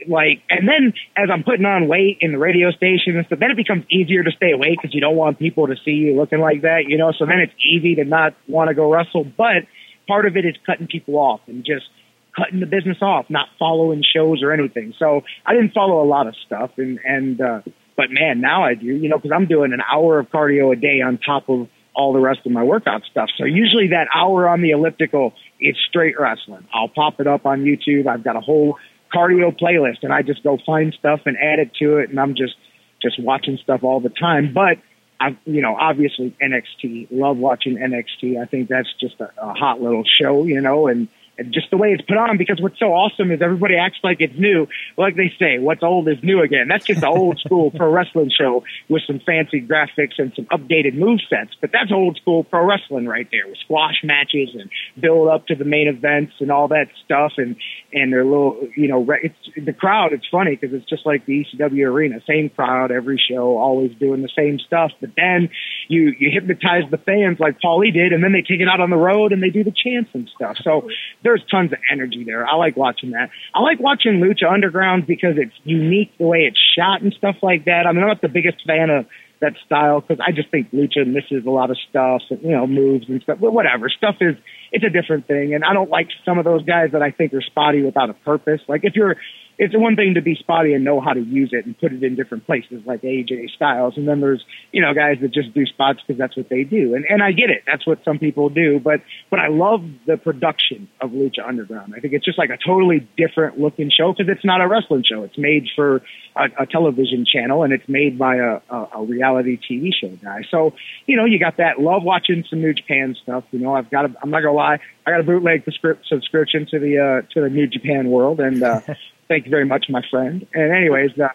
like, and then as I'm putting on weight in the radio station and stuff, then it becomes easier to stay awake because you don't want people to see you looking like that, you know. So then it's easy to not want to go wrestle. But part of it is cutting people off and just cutting the business off, not following shows or anything. So I didn't follow a lot of stuff, and and uh, but man, now I do, you know, because I'm doing an hour of cardio a day on top of all the rest of my workout stuff. So usually that hour on the elliptical is straight wrestling. I'll pop it up on YouTube. I've got a whole cardio playlist and I just go find stuff and add it to it and I'm just just watching stuff all the time. But I, you know, obviously NXT, love watching NXT. I think that's just a, a hot little show, you know, and and just the way it's put on because what's so awesome is everybody acts like it's new. Like they say, what's old is new again. That's just an old school pro wrestling show with some fancy graphics and some updated move sets. But that's old school pro wrestling right there with squash matches and build up to the main events and all that stuff. And, and their little, you know, it's the crowd. It's funny because it's just like the ECW arena, same crowd every show, always doing the same stuff. But then you, you hypnotize the fans like Paulie did and then they take it out on the road and they do the chants and stuff. So there's tons of energy there. I like watching that. I like watching Lucha Underground because it's unique the way it's shot and stuff like that. I mean, I'm not the biggest fan of that style because I just think Lucha misses a lot of stuff, and, you know, moves and stuff. But whatever, stuff is it's a different thing, and I don't like some of those guys that I think are spotty without a purpose. Like if you're it's one thing to be spotty and know how to use it and put it in different places like AJ Styles. And then there's, you know, guys that just do spots because that's what they do. And, and I get it. That's what some people do. But, but I love the production of Lucha Underground. I think it's just like a totally different looking show because it's not a wrestling show. It's made for a, a television channel and it's made by a, a, a reality TV show guy. So, you know, you got that. Love watching some New Japan stuff. You know, I've got I'm not gonna lie. I got a bootleg subscription to the, uh, to the New Japan world and, uh, *laughs* Thank you very much, my friend. And anyways, uh,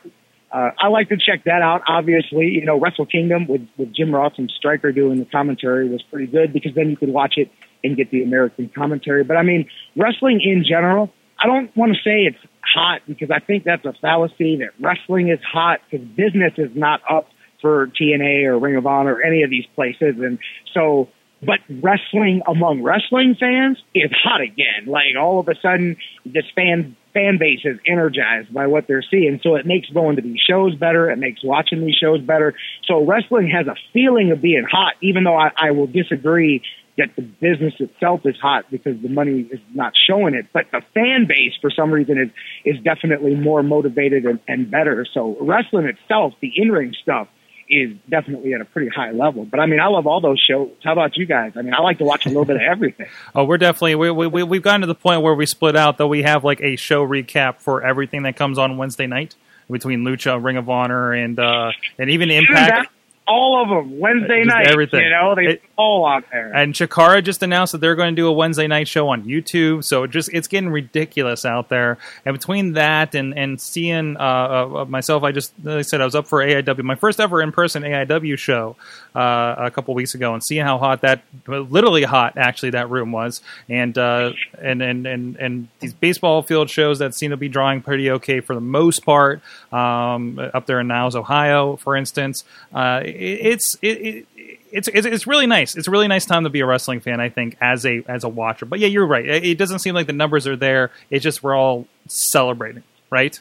uh, I like to check that out. Obviously, you know, Wrestle Kingdom with, with Jim Ross and Striker doing the commentary was pretty good because then you could watch it and get the American commentary. But I mean, wrestling in general, I don't want to say it's hot because I think that's a fallacy that wrestling is hot because business is not up for TNA or Ring of Honor or any of these places. And so, but wrestling among wrestling fans is hot again. Like all of a sudden, this fan fan base is energized by what they're seeing. So it makes going to these shows better. It makes watching these shows better. So wrestling has a feeling of being hot, even though I, I will disagree that the business itself is hot because the money is not showing it. But the fan base, for some reason, is is definitely more motivated and, and better. So wrestling itself, the in ring stuff, is definitely at a pretty high level. But I mean, I love all those shows. How about you guys? I mean, I like to watch a little bit of everything. *laughs* oh, we're definitely we, we we've gotten to the point where we split out. Though we have like a show recap for everything that comes on Wednesday night between Lucha, Ring of Honor, and uh, and even Impact all of them Wednesday night. Everything, you know, they it, all out there. And Chikara just announced that they're going to do a Wednesday night show on YouTube. So it just it's getting ridiculous out there. And between that and and seeing uh, uh, myself, I just like I said I was up for AIW, my first ever in person AIW show uh, a couple weeks ago, and seeing how hot that literally hot actually that room was, and uh, and and and and these baseball field shows that seem to be drawing pretty okay for the most part um, up there in Niles, Ohio, for instance uh, it's it, it, it's it's really nice. It's a really nice time to be a wrestling fan. I think as a as a watcher. But yeah, you're right. It doesn't seem like the numbers are there. It's just we're all celebrating, right?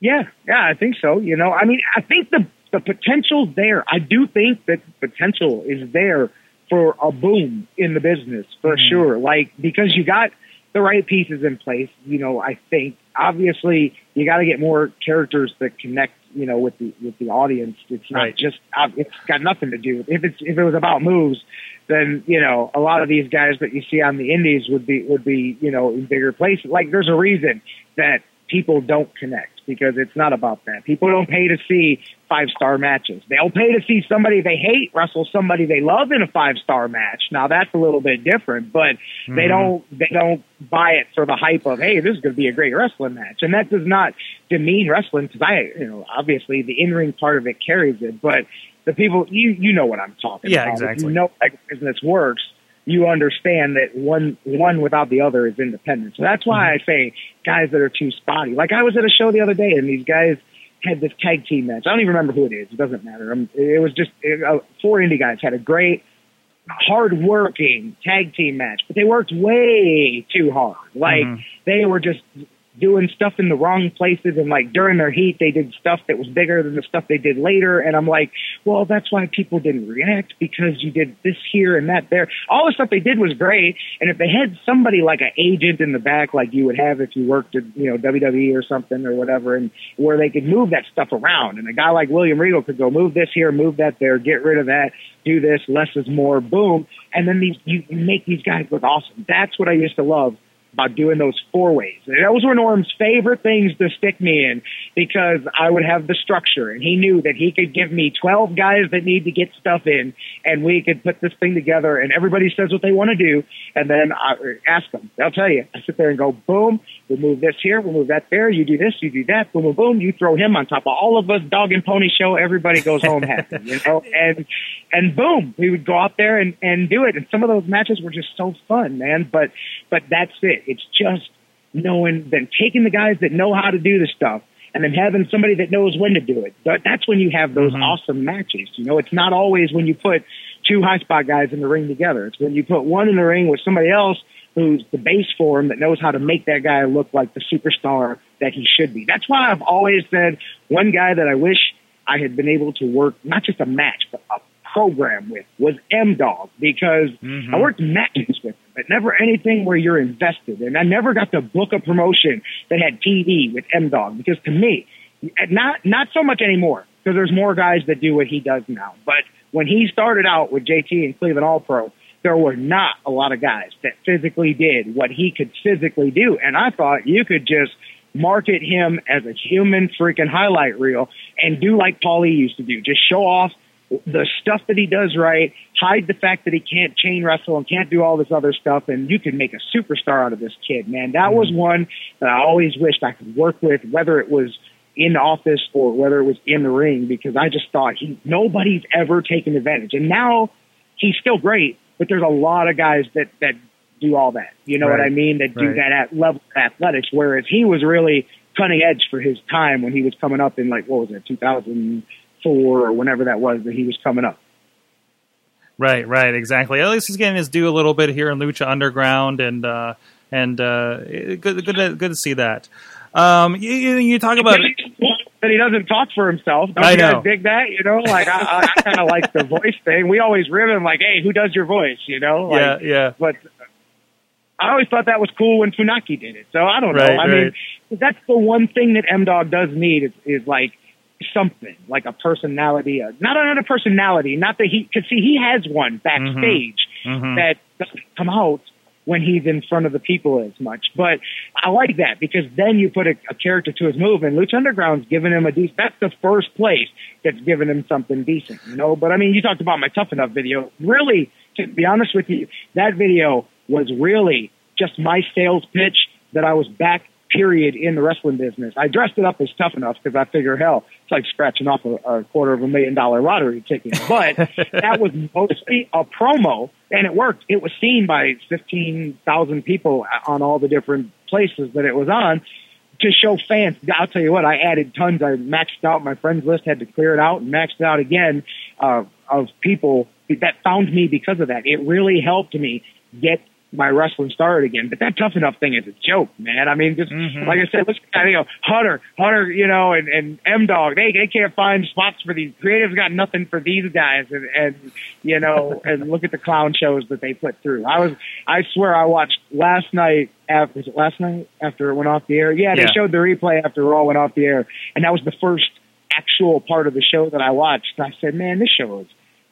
Yeah, yeah, I think so. You know, I mean, I think the the potential's there. I do think that potential is there for a boom in the business for mm-hmm. sure. Like because you got the right pieces in place. You know, I think obviously you got to get more characters that connect. You know, with the with the audience. It's not Right. just. It's got nothing to do. with If it's if it was about moves, then you know a lot of these guys that you see on the indies would be would be you know in bigger places. Like there's a reason that people don't connect because it's not about that. People don't pay to see five star matches. They'll pay to see somebody they hate wrestle somebody they love in a five star match. Now that's a little bit different, but they mm-hmm. don't they don't buy it for the hype of hey this is going to be a great wrestling match, and that does not demean wrestling because I you know obviously the in ring part of it carries it, but the people you you know what I'm talking Yeah, about. If exactly. you know how business works you understand that one one without the other is independent. So that's why I say guys that are too spotty. Like I was at a show the other day, and these guys had this tag team match. I don't even remember who it is. It doesn't matter. Um it was just it, uh, four indie guys had a great, hard working tag team match, but they worked way too hard. Like they were just doing stuff in the wrong places and like during their heat they did stuff that was bigger than the stuff they did later and I'm like, well that's why people didn't react because you did this here and that there. All the stuff they did was great and if they had somebody like an agent in the back like you would have if you worked at, you know, WWE or something or whatever and where they could move that stuff around and a guy like William Regal could go move this here, move that there, get rid of that, do this, less is more, boom. And then these you you make these guys look awesome. That's what I used to love about doing those four ways. Those were Norm's favorite things to stick me in because I would have the structure and he knew that he could give me 12 guys that need to get stuff in and we could put this thing together and everybody says what they want to do and then I uh, ask them. They'll tell you. I sit there and go, boom, we'll move this here, we'll move that there, you do this, you do that, boom, boom, boom, you throw him on top of all of us, dog and pony show, everybody goes home happy, *laughs* you know, and, and boom, we would go out there and, and do it. And some of those matches were just so fun, man. But, but that's it. It's just knowing, then taking the guys that know how to do the stuff and then having somebody that knows when to do it. That- That's when you have those mm-hmm. awesome matches. You know, it's not always when you put two high spot guys in the ring together. It's when you put one in the ring with somebody else who's the base for him that knows how to make that guy look like the superstar that he should be. That's why I've always said one guy that I wish I had been able to work not just a match, but a program with was M Dog because mm-hmm. I worked matches with him, but never anything where you're invested. And I never got to book a promotion that had TV with M Dog because to me, not not so much anymore because there's more guys that do what he does now. But when he started out with JT and Cleveland All Pro, there were not a lot of guys that physically did what he could physically do. And I thought you could just market him as a human freaking highlight reel and do like Paulie used to do. Just show off the stuff that he does right, hide the fact that he can't chain wrestle and can't do all this other stuff, and you can make a superstar out of this kid, man. That was mm-hmm. one that I always wished I could work with, whether it was in the office or whether it was in the ring, because I just thought he nobody's ever taken advantage. And now he's still great, but there's a lot of guys that that do all that. You know what I mean? That do Right. that at level of athletics, whereas he was really cutting edge for his time when he was coming up in like what was it, 2004 or whenever that was that he was coming up. Right, right, exactly. At least he's getting his due a little bit here in Lucha Underground, and uh, and uh, good, good, to, good to see that. Um, you, you talk about that he doesn't talk for himself. Don't I you know. dig that? You know, like I, I, kind of like the voice thing. We always rib him like, "Hey, who does your voice?" You know, like, yeah, yeah, but I always thought that was cool when Funaki did it. So I don't know. Right, I mean, that's the one thing that M Dog does need is, is like something like a personality, uh, not another personality, not that he, cause see, he has one backstage Mhm. that doesn't come out when he's in front of the people as much. But I like that because then you put a, a character to his move and Lucha Underground's giving him a decent, that's the first place that's given him something decent, you know? But I mean, you talked about my Tough Enough video. Really, to be honest with you, that video was really just my sales pitch that I was back period in the wrestling business. I dressed it up as tough enough because I figure, hell, it's like scratching off a, a quarter of a million dollar lottery ticket. But *laughs* that was mostly a promo, and it worked. It was seen by 15,000 people on all the different places that it was on to show fans. I'll tell you what, I added tons. I maxed out my friends list, had to clear it out, and maxed it out again uh, of people that found me because of that. It really helped me get my wrestling started again. But that tough enough thing is a joke, man. I mean, just Mhm. like I said, let's you know Hunter, Hunter, you know, and and M Dog, they they can't find spots for these creatives. Got nothing for these guys, and and you know, *laughs* and look at the clown shows that they put through. I was, I swear, I watched last night. After was it last night after it went off the air? Yeah, they Yeah. showed the replay after Raw went off the air, and that was the first actual part of the show that I watched. And I said, man, this show is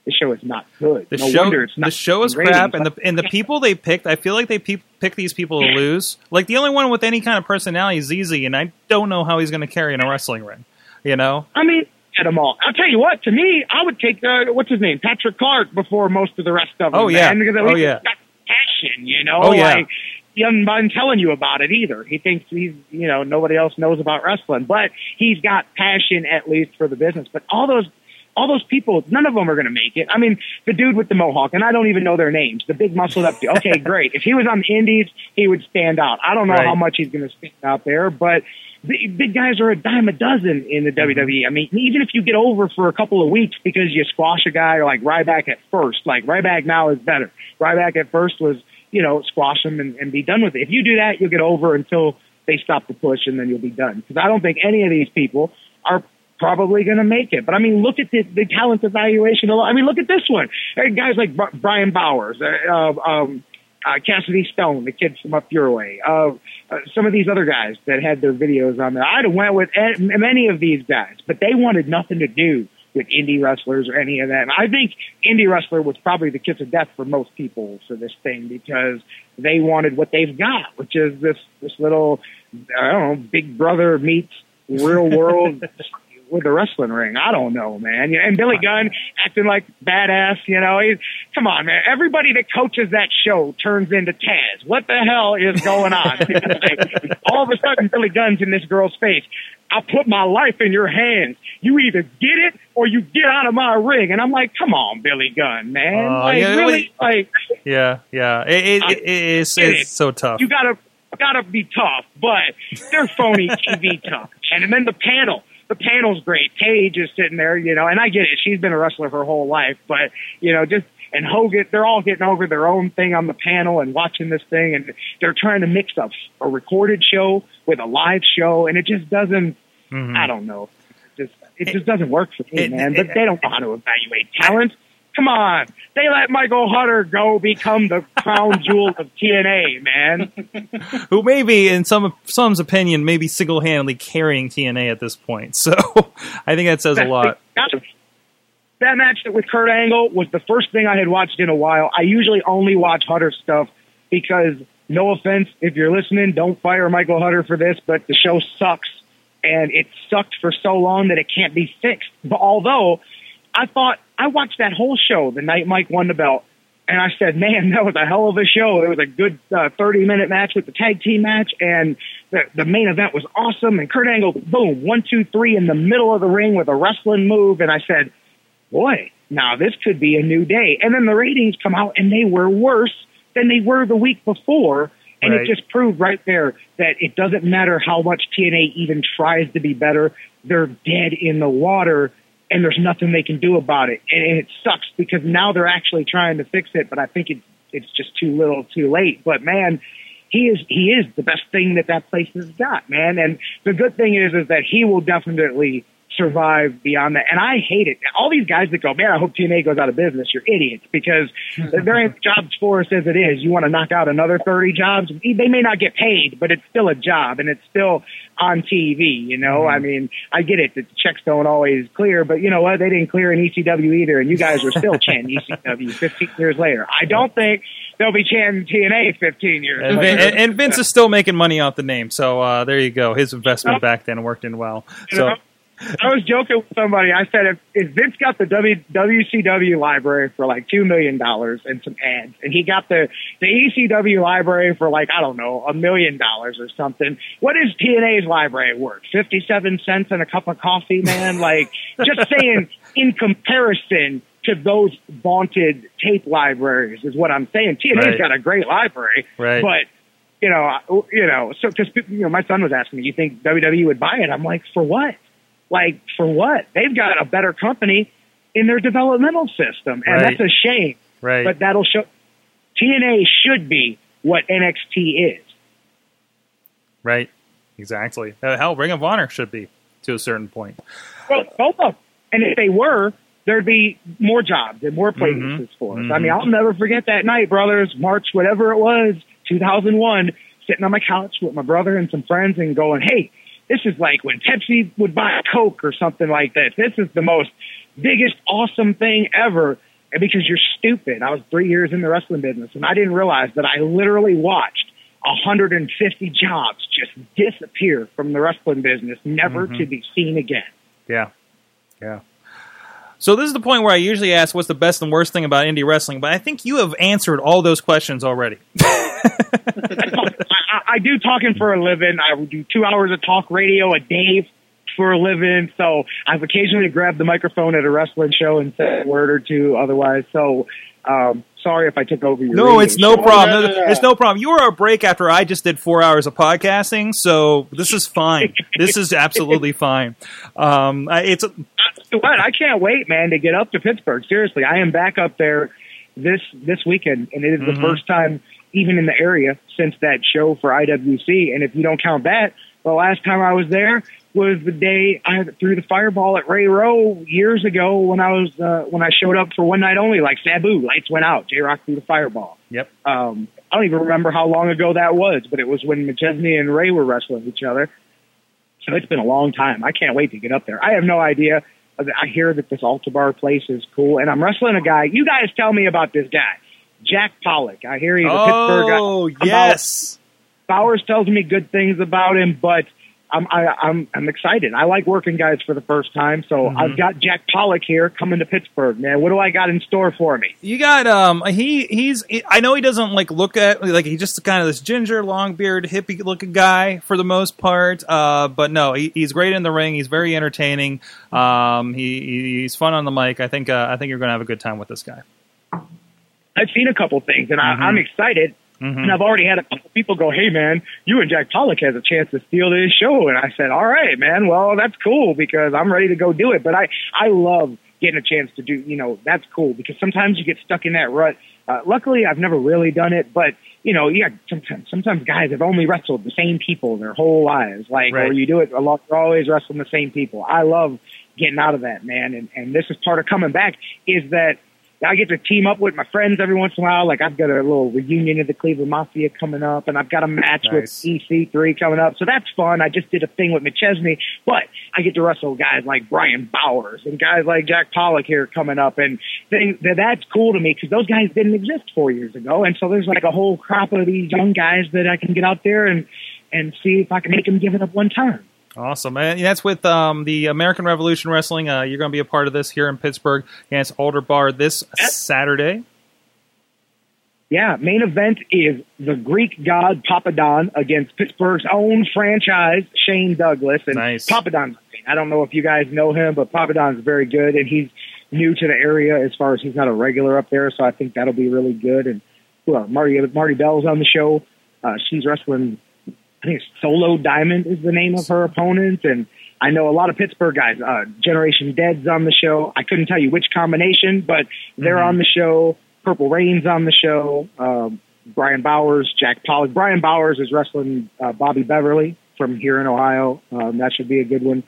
this show is not good. The no show, wonder it's not the show is ratings. crap, and the and the people they picked, I feel like they pe- pick these people to lose. Like the only one with any kind of personality is ZZ, and I don't know how he's going to carry in a wrestling ring. You know, I mean, at them all. I'll tell you what. To me, I would take uh, what's his name, Patrick Clark, before most of the rest of them. Oh, yeah. man, Oh, yeah. got passion. You know, Oh, yeah. like he hasn't been telling you about it either. He thinks he's, you know, nobody else knows about wrestling, but he's got passion at least for the business. But all those. All those people, none of them are going to make it. I mean, the dude with the mohawk, and I don't even know their names. The big muscled up dude. Okay, *laughs* great. If he was on the Indies, he would stand out. I don't know Right. how much he's going to stand out there, but big, big guys are a dime a dozen in the Mm-hmm. WWE. I mean, even if you get over for a couple of weeks because you squash a guy or like Ryback at first, like Ryback now is better. Ryback at first was, you know, squash him and, and be done with it. If you do that, you'll get over until they stop the push and then you'll be done. Because I don't think any of these people are probably going to make it. But I mean, look at the, the talent evaluation. I mean, look at this one. Guys like Brian Bowers, uh, um, uh, Cassidy Stone, the kid from Up Your Way, uh, uh, some of these other guys that had their videos on there. I'd have went with many of these guys, but they wanted nothing to do with indie wrestlers or any of that. And I think indie wrestler was probably the kiss of death for most people for this thing because they wanted what they've got, which is this this little I don't know, Big Brother meets real world *laughs* with the wrestling ring. I don't know, man. And Billy Gunn acting like badass, you know. He's, come on, man. Everybody that coaches that show turns into Taz. What the hell is going on? *laughs* Like, all of a sudden, Billy Gunn's in this girl's face. I put my life in your hands. You either get it or you get out of my ring. And I'm like, come on, Billy Gunn, man. Oh, like, yeah, really? Like, yeah, yeah, it, it, I it, it's, it's so tough. you gotta gotta be tough, but they're phony TV *laughs* tough. And then the panel, the panel's great. Paige is sitting there, you know, and I get it. She's been a wrestler her whole life, but you know, just and Hogan, they're all getting over their own thing on the panel and watching this thing, and they're trying to mix up a recorded show with a live show, and it just doesn't. Mhm. I don't know. It just it just doesn't work for me, it- man. it- But they don't know how to evaluate talent. Come on, they let Michael Hutter go become the crown *laughs* jewel of TNA, man. *laughs* Who may be, in some some's opinion, maybe single handedly carrying TNA at this point. *laughs* So I think that says a lot. That, that match with Kurt Angle was the first thing I had watched in a while. I usually only watch Hutter stuff because, no offense, if you're listening, don't fire Michael Hutter for this, but the show sucks and it sucked for so long that it can't be fixed. But although I thought I watched that whole show the night Mike won the belt, and I said, "Man, that was a hell of a show. It was a good uh, 30 minute match with the tag team match, and the the main event was awesome." And Kurt Angle, boom, one, two, three in the middle of the ring with a wrestling move, and I said, "Boy, now this could be a new day." And then the ratings come out, and they were worse than they were the week before. And Right. it just proved right there that it doesn't matter how much TNA even tries to be better. They're dead in the water and there's nothing they can do about it. And, and it sucks because now they're actually trying to fix it, but I think it, it's just too little too late. But man, he is, he is the best thing that that place has got, man. And the good thing is, is that he will definitely survive beyond that. And I hate it. All these guys that go, man, I hope TNA goes out of business. You're idiots because there ain't jobs for us as it is. You want to knock out another 30 jobs. They may not get paid, but it's still a job and it's still on TV. You know, I mean, I get it. that The checks don't always clear, but you know what? They didn't clear in ECW either. And you guys are still *laughs* chanting ECW 15 years later. I don't think they'll be chanting TNA 15 years And, later. And, and Vince is still making money off the name, so uh, there you go. His investment back then worked in well. So? I was joking with somebody. I said, if, if Vince got the w, WCW library for like two million dollars and some ads, and he got the the ECW library for like I don't know a million dollars or something, what is TNA's library worth? Fifty seven cents and a cup of coffee, man. *laughs* Like just saying, in comparison to those vaunted tape libraries, is what I'm saying. TNA's Right. got a great library, Right. but you know, I- you know, so because you know, my son was asking me, "You think WWE would buy it?" I'm like, "For what? Like, for what? They've got a better company in their developmental system, and Right. that's a shame. right, But that'll show TNA should be what NXT is. Right. Exactly. Uh, hell, Ring of Honor should be to a certain point. Well, both of them. And if they were, there'd be more jobs and more places Mhm. for us. Mhm. I mean, I'll never forget that night, brothers, March, whatever it was, 2001, sitting on my couch with my brother and some friends and going, hey, this is like when Pepsi would buy a Coke or something like this. This is the most biggest, awesome thing ever. And because you're stupid, I was three years in the wrestling business and I didn't realize that I literally watched 150 jobs just disappear from the wrestling business, never Mhm. to be seen again. Yeah. Yeah. So this is the point where I usually ask what's the best and worst thing about indie wrestling, but I think you have answered all those questions already. *laughs* I, I, do talking for a living. I do two hours of talk radio a day for a living. So I've occasionally grabbed the microphone at a wrestling show and said a word or two otherwise. So um, sorry if I took over your. No, radio it's no problem. no, no, no. It's no problem. You were a break after I just did four hours of podcasting, so this is fine. this is absolutely *laughs* fine. Um, I- it's What? I can't wait, man, to get up to Pittsburgh. Seriously, I am back up there this this weekend, and it is Mhm. the first time even in the area since that show for IWC. And if you don't count that, the last time I was there was the day I threw the fireball at Ray Rowe years ago when I was uh, when I showed up for one night only, like Sabu. Lights went out. J-Rocc threw the fireball. yep. Um, I don't even remember how long ago that was, but it was when McChesney and Ray were wrestling each other. So it's been a long time. I can't wait to get up there. I have no idea. I hear that this Altar Bar place is cool, and I'm wrestling a guy. You guys tell me about this guy, Jack Pollock. I hear he's a Pittsburgh guy. Oh About- yes. Bowers tells me good things about him, but I'm I, I'm I'm excited. I like working guys for the first time, so Mhm. I've got Jack Pollock here coming to Pittsburgh. Man, what do I got in store for me? You got um he he's I know he doesn't like look at like he's just kind of this ginger long beard hippie looking guy for the most part uh but no he, he's great in the ring he's very entertaining um he he's fun on the mic I think uh, I think you're going to have a good time with this guy I've seen a couple things, and Mhm. I, I'm excited. Mhm. And I've already had a couple people go, "Hey, man, you and Jack Pollock has a chance to steal this show." And I said, "All right, man. Well, that's cool because I'm ready to go do it." But I, I love getting a chance to do. You know, that's cool because sometimes you get stuck in that rut. Uh, luckily, I've never really done it, but you know, yeah, sometimes sometimes guys have only wrestled the same people their whole lives, like, Right. or you do it a lot. You're always wrestling the same people. I love getting out of that, man. And and this is part of coming back is that I get to team up with my friends every once in a while. Like I've got a little reunion of the Cleveland Mafia coming up, and I've got a match Nice. with EC3 coming up. So that's fun. I just did a thing with McChesney, but I get to wrestle guys like Brian Bowers and guys like Jack Pollock here coming up, and that that's cool to me because those guys didn't exist four years ago, and so there's like a whole crop of these young guys that I can get out there and and see if I can make them give it up one time. Awesome. And that's with um, the American Revolution Wrestling. Uh, you're going to be a part of this here in Pittsburgh against Altar Bar this Saturday. Yeah, main event is the Greek god Papadon against Pittsburgh's own franchise, Shane Douglas. And Nice. Papadon's, I don't know if you guys know him, but Papadon's very good, and he's new to the area as far as he's not a regular up there, so I think that'll be really good. And well, Marti Marti Belle's on the show. Uh, she's wrestling, I think Solo Diamond is the name of her opponent, and I know a lot of Pittsburgh guys. Uh, Generation Dead's on the show. I couldn't tell you which combination, but they're Mhm. on the show. Purple Rain's on the show. Um, Brian Bowers, Jack Pollock. Brian Bowers is wrestling uh, Bobby Beverly from here in Ohio. Um, that should be a good one.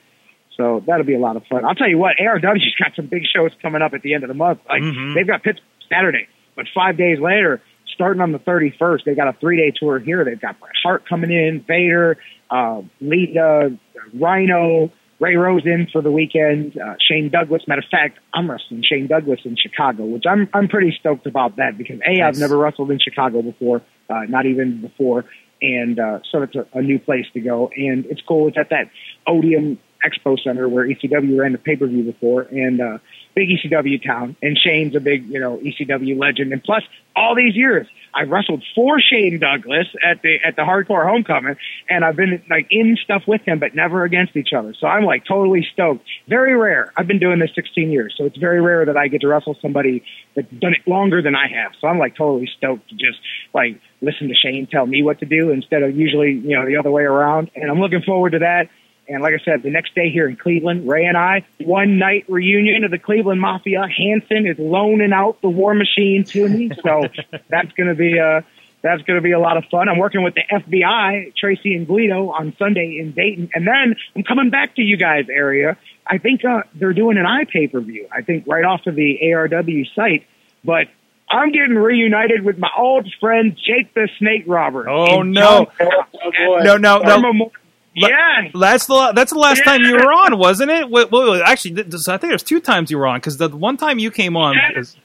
So that'll be a lot of fun. I'll tell you what, ARW's *laughs* got some big shows coming up at the end of the month. Like Mhm. they've got Pittsburgh Saturday, but five days later, starting on the 31st, they got a three day tour here. They've got Bret Hart coming in, Vader, uh, Lita, Rhino, Ray Rowe in for the weekend, uh, Shane Douglas. Matter of fact, I'm wrestling Shane Douglas in Chicago, which I'm I'm pretty stoked about that because a I've never wrestled in Chicago before, uh, not even before, and uh, so it's a, a new place to go, and it's cool. It's at that Odeum Expo Center where ECW ran the pay per view before, and uh, big ECW town. And Shane's a big you know ECW legend, and plus all these years I've wrestled for Shane Douglas at the at the Hardcore Homecoming, and I've been like in stuff with him, but never against each other. So I'm like totally stoked. Very rare. I've been doing this 16 years, so it's very rare that I get to wrestle somebody that's done it longer than I have. So I'm like totally stoked to just like listen to Shane tell me what to do instead of usually you know the other way around. And I'm looking forward to that. And like I said, the next day here in Cleveland, Ray and I, one night reunion of the Cleveland Mafia. Hanson is loaning out the War Machine to me, *laughs* so that's going to be uh, That's going to be a lot of fun. I'm working with the FBI, Tracy and Guido, on Sunday in Dayton, and then I'm coming back to you guys area. I think uh, they're doing an eye pay per view. I think right off of the ARW site, but I'm getting reunited with my old friend Jake the Snake Roberts. Oh, no. Oh, boy. No, no, no. Mo- That's the that's the last time you were on, wasn't it? Well, actually, I think there's two times you were on because the one time you came on is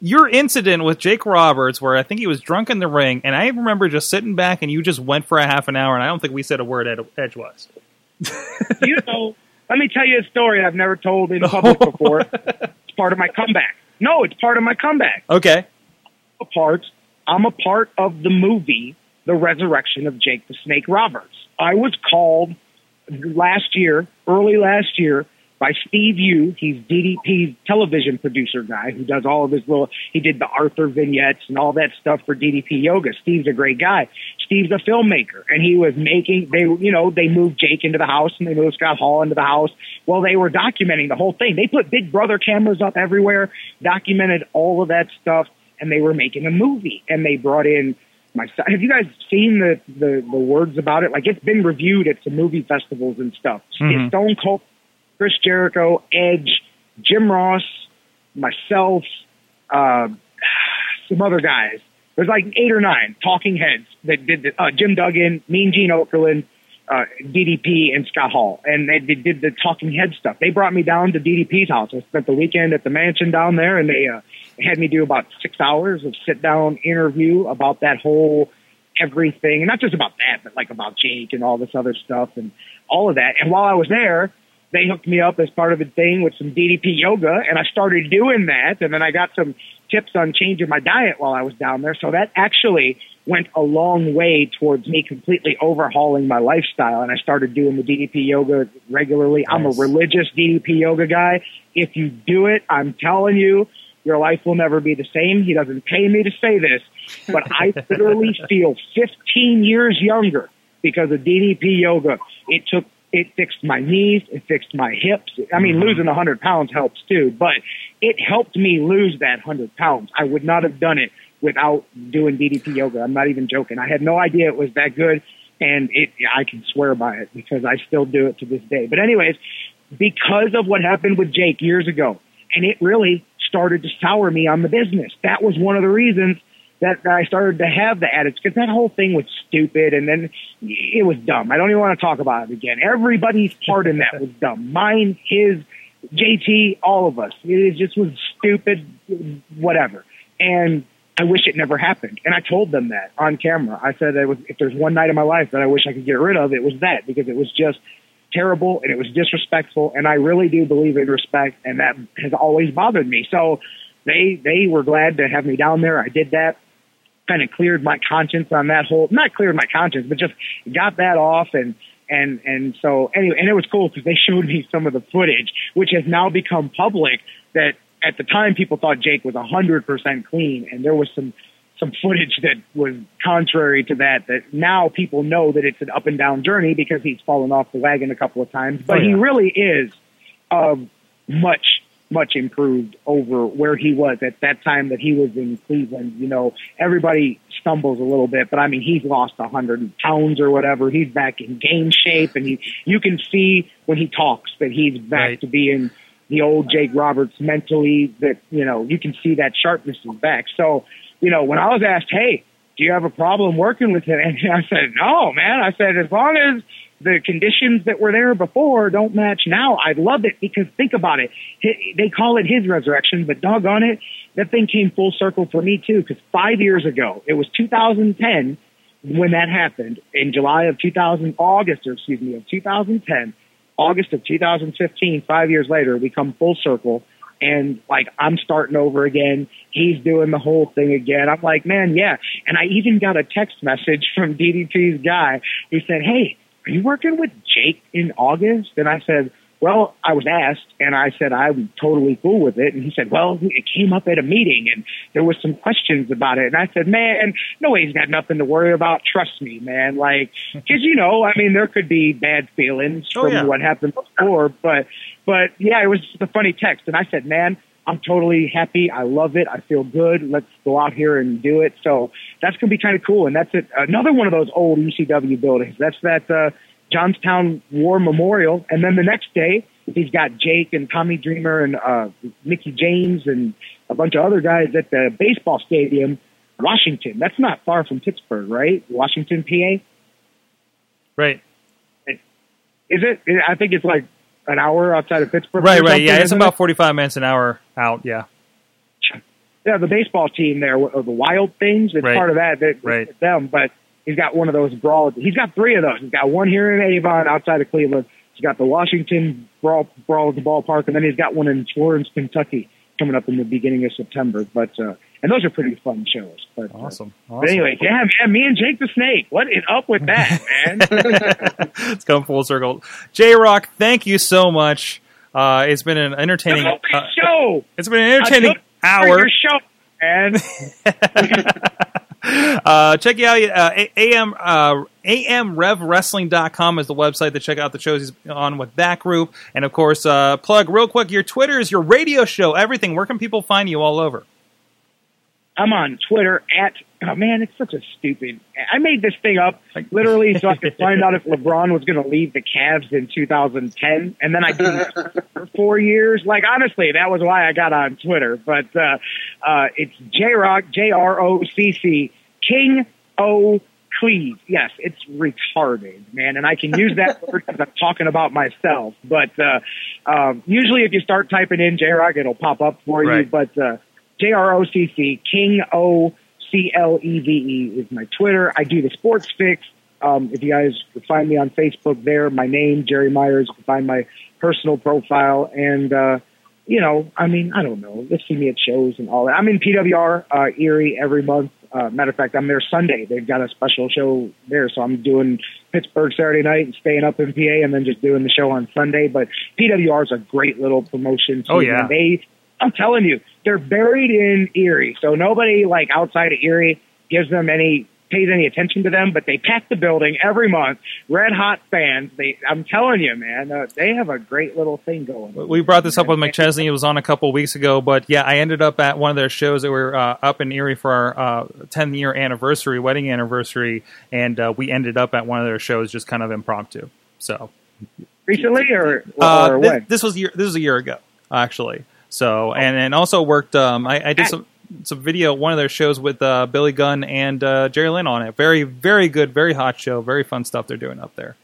your incident with Jake Roberts, where I think he was drunk in the ring, and I remember just sitting back and you just went for a half an hour, and I don't think we said a word ed- edgewise. you know, let me tell you a story I've never told in public *laughs* before. It's part of my comeback. No, it's part of my comeback. Okay, a part. I'm a part of the movie The Resurrection of Jake the Snake Roberts. I was called last year, early last year, by Steve Yu. He's DDP's television producer guy who does all of his little, he did the Arthur vignettes and all that stuff for DDP Yoga. Steve's a great guy. Steve's a filmmaker and he was making, they, you know, they moved Jake into the house and they moved Scott Hall into the house. Well, they were documenting the whole thing. They put big brother cameras up everywhere, documented all of that stuff and they were making a movie and they brought in my. Have you guys seen the, the, the words about it? Like it's been reviewed at some movie festivals and stuff. Mhm. Stone Cold, Chris Jericho, Edge, Jim Ross, myself, uh, *sighs* some other guys. There's like eight or nine talking heads that did the, uh, Jim Duggan, Mean Gene Okerlund, uh, DDP and Scott Hall. And they, they did the talking head stuff. They brought me down to DDP's house. I spent the weekend at the mansion down there and they, uh, had me do about six hours of sit down interview about that whole everything, and not just about that, but like about Jake and all this other stuff and all of that. And while I was there, they hooked me up as part of a thing with some DDP yoga, and I started doing that. And then I got some tips on changing my diet while I was down there. So that actually went a long way towards me completely overhauling my lifestyle. And I started doing the DDP yoga regularly. I'm a religious DDP yoga guy. If you do it, I'm telling you, your life will never be the same. He doesn't pay me to say this, but I *laughs* literally feel 15 years younger because of DDP yoga. It took, it fixed my knees, it fixed my hips. I mean, mm-hmm. losing 100 pounds helps too, but it helped me lose that 100 pounds. I would not have done it without doing DDP yoga. I'm not even joking. I had no idea it was that good, and it, I can swear by it because I still do it to this day. But anyways, because of what happened with Jake years ago, and it really started to sour me on the business. That was one of the reasons that I started to have the attitude because that whole thing was stupid and then it was dumb. I don't even want to talk about it again. Everybody's part in that was dumb. Mine, his, JT, all of us. It just was stupid, whatever. And I wish it never happened. And I told them that on camera. I said that if there's one night in my life that I wish I could get rid of, it was that because it was just terrible and it was disrespectful. And I really do believe in respect, and that has always bothered me. So they they were glad to have me down there. I did that. Kind of cleared my conscience on that whole, not cleared my conscience, but just got that off and and and so anyway, and it was cool because they showed me some of the footage, which has now become public. That at the time people thought Jake was a hundred percent clean, and there was some some footage that was contrary to that. That now people know that it's an up and down journey because he's fallen off the wagon a couple of times, but Oh, yeah. he really is um, much much improved over where he was at that time that he was in Cleveland. You know, everybody stumbles a little bit, but I mean, he's lost a hundred pounds or whatever. He's back in game shape, and he you can see when he talks that he's back Right. to being the old Jake Roberts mentally. That you know, you can see that sharpness is back. So, you know, when I was asked, "Hey, do you have a problem working with him?" *laughs* and I said, "No, man." I said, as long as the conditions that were there before don't match now, I love it because think about it. They call it his resurrection, but doggone it, that thing came full circle for me too. Because five years ago, it was 2010 when that happened in July of 2000, August, or excuse me, of 2010, August of 2015, five years later, we come full circle. And like, I'm starting over again. He's doing the whole thing again. I'm like, man, yeah. And I even got a text message from DDP's guy. He said, Hey, are you working with Jake in August? And I said, well, I was asked and I said, I'm totally cool with it. And he said, well, it came up at a meeting and there was some questions about it. And I said, man, no, he's got nothing to worry about. Trust me, man. Like, *laughs* cause you know, I mean, there could be bad feelings Oh, from yeah. what happened before, but, but yeah, it was just a funny text. And I said, man, I'm totally happy. I love it. I feel good. Let's go out here and do it. So that's going to be kind of cool. And that's it. Another one of those old ECW buildings. That's that uh, Johnstown War Memorial. And then the next day, he's got Jake and Tommy Dreamer and uh, Mickie James and a bunch of other guys at the baseball stadium, Washington. That's not far from Pittsburgh, right? Washington, PA. Right. Is it? I think it's like an hour outside of Pittsburgh. Right, right. Yeah, it's about it? 45 minutes an hour out. Yeah. yeah, the baseball team there, the Wild Things. It's Right. part of that. that Right. them, but he's got one of those brawls. He's got three of those. He's got one here in Avon, outside of Cleveland. He's got the Washington brawl brawl at the ballpark, and then he's got one in Florence, Kentucky, coming up in the beginning of September. But uh, and those are pretty fun shows. But uh, Awesome. But anyway, yeah, man, me and Jake the Snake. What is up with that, *laughs* man? it's come full circle. J-Rocc, thank you so much. Uh, it's been an entertaining. Uh, show. it's been an entertaining hour. Your show, man. *laughs* *laughs* *laughs* Uh, check out uh, AM uh, amrevwrestling.com is the website to check out the shows he's on with that group. And of course, uh, plug real quick your Twitters, your radio show, everything. Where can people find you all over? I'm on Twitter at oh man, it's such a stupid. I made this thing up literally so I could *laughs* find out if LeBron was going to leave the Cavs in 2010, and then I did it for four years. Like honestly, that was why I got on Twitter. But uh, uh, it's J-Rocc J R O C C King O Cleve. Yes, it's retarded, man, and I can use that word *laughs* because I'm talking about myself. But uh, um, usually, if you start typing in J-Rocc, it'll pop up for you. But uh, J R O C C King O C L E V E is my Twitter. I do the Sports Fix. Um, if you guys could find me on Facebook there, my name, Jerry Myers, you can find my personal profile. And, uh, you know, I mean, I don't know. Just see me at shows and all that. I'm in PWR, uh, Erie every month. Uh, matter of fact, I'm there Sunday. They've got a special show there. So I'm doing Pittsburgh Saturday night and staying up in PA and then just doing the show on Sunday. But PWR is a great little promotion. Oh, yeah. and They, I'm telling you, they're buried in Erie. So nobody like outside of Erie gives them any pays any attention to them, but they pack the building every month. Red hot fans. They, I'm telling you, man, uh, they have a great little thing going. We brought this up with McChesney. It was on a couple weeks ago, but yeah, I ended up at one of their shows that were uh, up in Erie for our uh, 10 year anniversary, wedding anniversary, and uh, we ended up at one of their shows just kind of impromptu. So Recently or, or uh, when? this was year, this was a year ago actually. So and and also worked. Um, I, I did some some video one of their shows with uh, Billy Gunn and uh, Jerry Lynn on it. Very very good, very hot show, very fun stuff they're doing up there.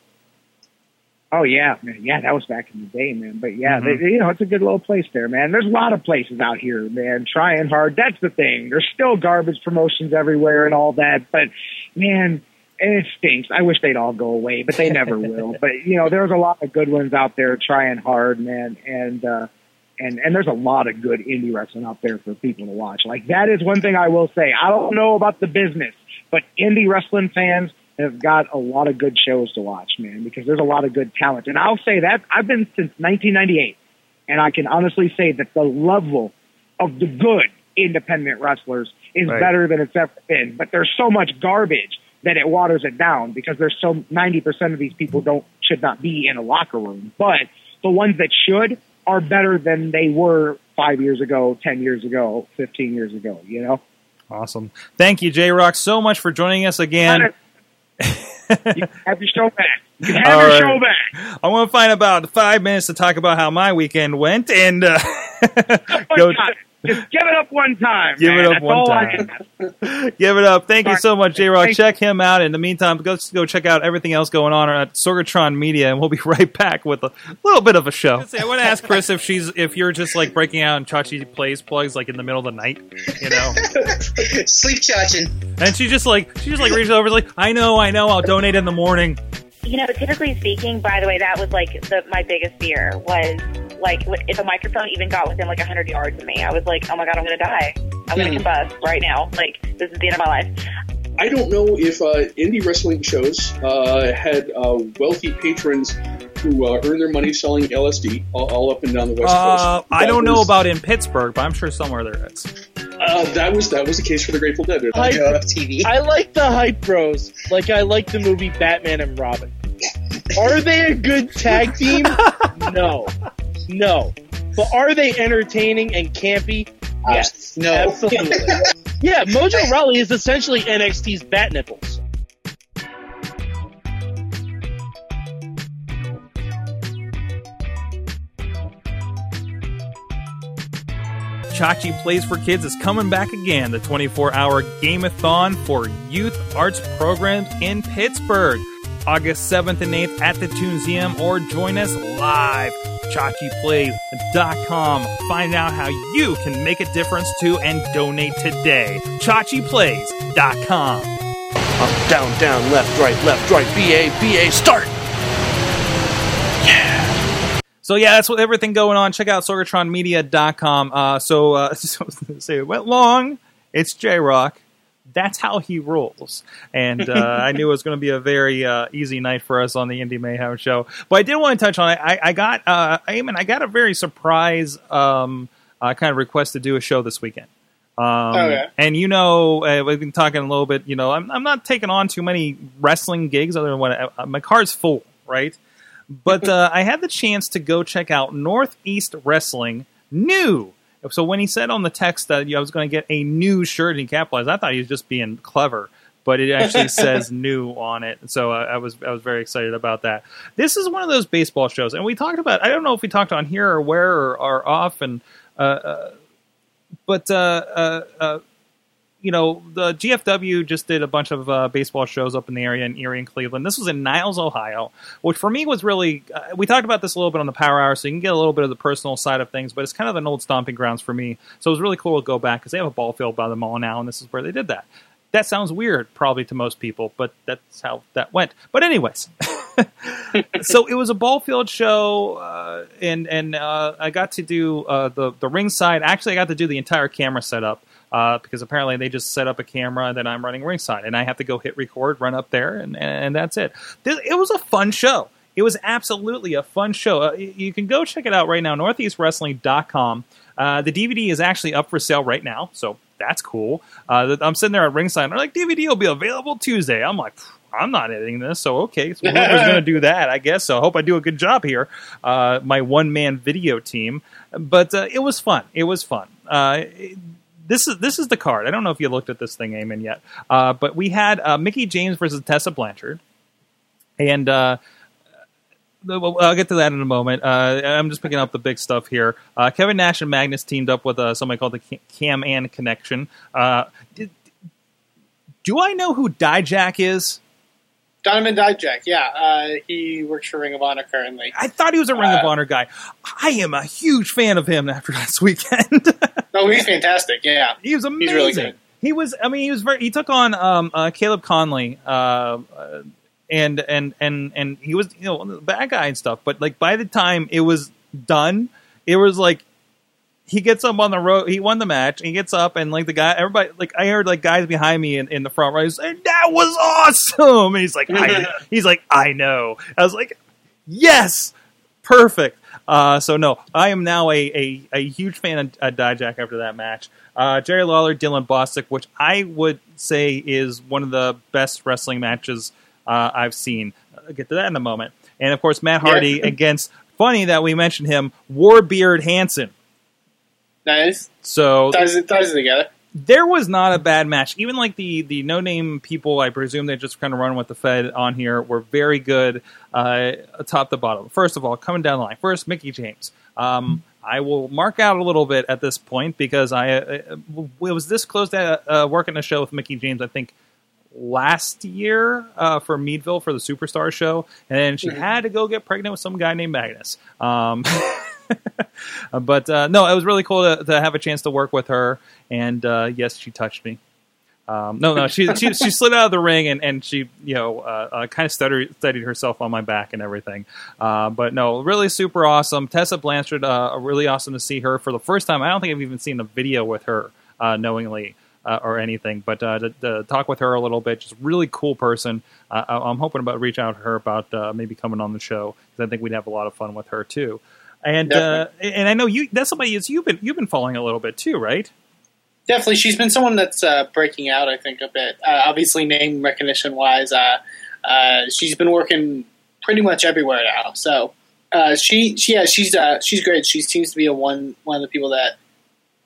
Oh yeah, man. Yeah, that was back in the day, man. But yeah, Mhm. they, you know, it's a good little place there, man. There's a lot of places out here, man, trying hard. That's the thing. There's still garbage promotions everywhere and all that, but man, it stinks. I wish they'd all go away, but they never *laughs* will. But you know, there's a lot of good ones out there trying hard, man, and uh and and there's a lot of good indie wrestling out there for people to watch. Like that is one thing I will say. I don't know about the business, but indie wrestling fans have got a lot of good shows to watch, man, because there's a lot of good talent. And I'll say that I've been since 1998, and I can honestly say that the level of the good independent wrestlers is Right. better than it's ever been. But there's so much garbage that it waters it down because there's so 90% of these people don't should not be in a locker room. But the ones that should are better than they were five years ago, 10 years ago, 15 years ago, you know? Awesome. Thank you, J-Rocc, so much for joining us again. you have your show back. You have All your right. show back. I want to find about five minutes to talk about how my weekend went, and uh, *laughs* One go time. Just give it up one time. Give it up That's one all time. ask. *laughs* give it up. Thank you so much, J-Rocc. Check him out. In the meantime, go go check out everything else going on at Sorgatron Media, and we'll be *laughs* right back with a little bit of a show. I want to ask Chris if she's if you're just like breaking out and Chachi plays plugs like in the middle of the night, you know, *laughs* Sleep chaching. and she just like she just like reaches over like I know I know I'll donate in the morning. You know, typically speaking, by the way, that was like the, my biggest fear was like if a microphone even got within like 100 yards of me, I was like, oh my God, I'm going to die. I'm going to hmm. combust right now. Like, this is the end of my life. I don't know if uh, indie wrestling shows uh, had uh, wealthy patrons who uh, earn their money selling LSD all, all up and down the west Uh, coast. I don't know about in Pittsburgh, but I'm sure somewhere there is. Uh, that was that was the case for the Grateful Dead. I go TV. I like the hype bros. Like I like the movie Batman and Robin. Are they a good tag team? No. No. But are they entertaining and campy? Yes, no. absolutely. yeah, Mojo Rawley is essentially NXT's bat nipples. Chachi Plays for Kids is coming back again, the 24 hour Gameathon for youth arts programs in Pittsburgh. August 7th and 8th at the Tuneseum, or join us live. ChachiPlays.com. Find out how you can make a difference too and donate today. ChachiPlays.com. Up, down, down, left, right, left, right, BA, BA, start! So yeah, that's what everything going on. Check out sorgatronmedia.com. Uh, so, uh, *laughs* so say it went long. It's J-Rocc. That's how he rules. And uh, *laughs* I knew it was going to be a very uh, easy night for us on the Indie Mayhem show. But I did want to touch on it. I, I got, uh, Eamon, I got a very surprise um, uh, kind of request to do a show this weekend. Um, Okay. And you know, uh, we've been talking a little bit. You know, I'm, I'm not taking on too many wrestling gigs other than what uh, my car's full, right? But *laughs* uh, I had the chance to go check out Northeast Wrestling new. So when he said on the text that I was going to get a new shirt and he capitalized, I thought he was just being clever. But it actually *laughs* says new on it, so I, I was I was very excited about that. This is one of those baseball shows, and we talked about. I don't know if we talked on here or where or, or off, and uh, uh, but uh, uh, uh, you know, the GFW just did a bunch of uh, baseball shows up in the area in Erie and Cleveland. This was in Niles, Ohio, which for me was really. Uh, we talked about this a little bit on the Power Hour, so you can get a little bit of the personal side of things, but it's kind of an old stomping grounds for me. So it was really cool to go back because they have a ball field by the mall now, and this is where they did that. That sounds weird, probably to most people, but that's how that went. But anyways, *laughs* so it was a ball field show, uh, and and uh, I got to do uh, the the ringside. Actually, I got to do the entire camera setup uh, because apparently they just set up a camera then I'm running ringside, and I have to go hit record, run up there, and and that's it. It was a fun show. It was absolutely a fun show. Uh, you can go check it out right now, northeastwrestling.com. Uh, the DVD is actually up for sale right now, so that's cool. Uh, I'm sitting there at ringside, and they're like, DVD will be available Tuesday. I'm like, I'm not editing this, so okay. So whoever's going to do that, I guess. So I hope I do a good job here. Uh, my one man video team, but uh, it was fun. It was fun. Uh, this is this is the card. I don't know if you looked at this thing, Eamon, yet, uh, but we had uh, Mickie James versus Tessa Blanchard, and uh, I'll get to that in a moment. Uh, I'm just picking up the big stuff here. Uh, Kevin Nash and Magnus teamed up with uh, somebody called the Cam Ann Connection. Did, do I know who Dijak is? Donovan Dijak, yeah, uh, he works for Ring of Honor currently. I thought he was a Ring of Uh, Honor guy. I am a huge fan of him after *laughs* last weekend. No, *laughs* he's fantastic. Yeah, he was amazing. He's really good. He was. I mean, he was very. He took on um, uh, Caleb Conley, uh, uh, and and and and he was you know the bad guy and stuff. But like by the time it was done, it was like he gets up on the road. He won the match. And he gets up and like the guy, everybody like I heard like guys behind me in, in the front right saying that was awesome. And *laughs* he's like, I, *laughs* he's like, I know. I was like, yes, perfect. Uh, so no, I am now a, a, a huge fan of uh, Dijak after that match. Uh, Jerry Lawler, Dylan Bostic, which I would say is one of the best wrestling matches uh, I've seen. I'll get to that in a moment. And of course, Matt Hardy Yeah. *laughs* against funny that we mentioned him, Warbeard Hanson. Nice. So Ties it, ties it together. there was not a bad match. Even like the the no name people, I presume they just kind of run with the Fed on here, were very good, uh, top to bottom. First of all, coming down the line, first Mickie James. Um, I will mark out a little bit at this point because I uh, it was this close to uh, working a show with Mickie James. I think last year uh, for Meadville for the Superstar show, and then she had to go get pregnant with some guy named Magnus. Um, *laughs* *laughs* but uh, no, it was really cool to, to have a chance to work with her. And uh, yes, she touched me. Um, no, no, she, she she slid out of the ring and, and she you know uh, uh, kind of studied, studied herself on my back and everything. Uh, but no, really super awesome. Tessa Blanchard, uh, really awesome to see her for the first time. I don't think I've even seen a video with her knowingly. Uh, or anything, but uh, to, to talk with her a little bit, just really cool person. Uh, I- I'm hoping about reach out to her about maybe coming on the show because I think we'd have a lot of fun with her too. And uh, and I know you that's somebody is you've been you've been following a little bit too, right? Definitely, she's been someone that's uh, breaking out. I think a bit. Uh, obviously, name recognition wise, uh, uh, she's been working pretty much everywhere now. So Uh, she, she, yeah, she's uh, she's great. She seems to be a one one of the people that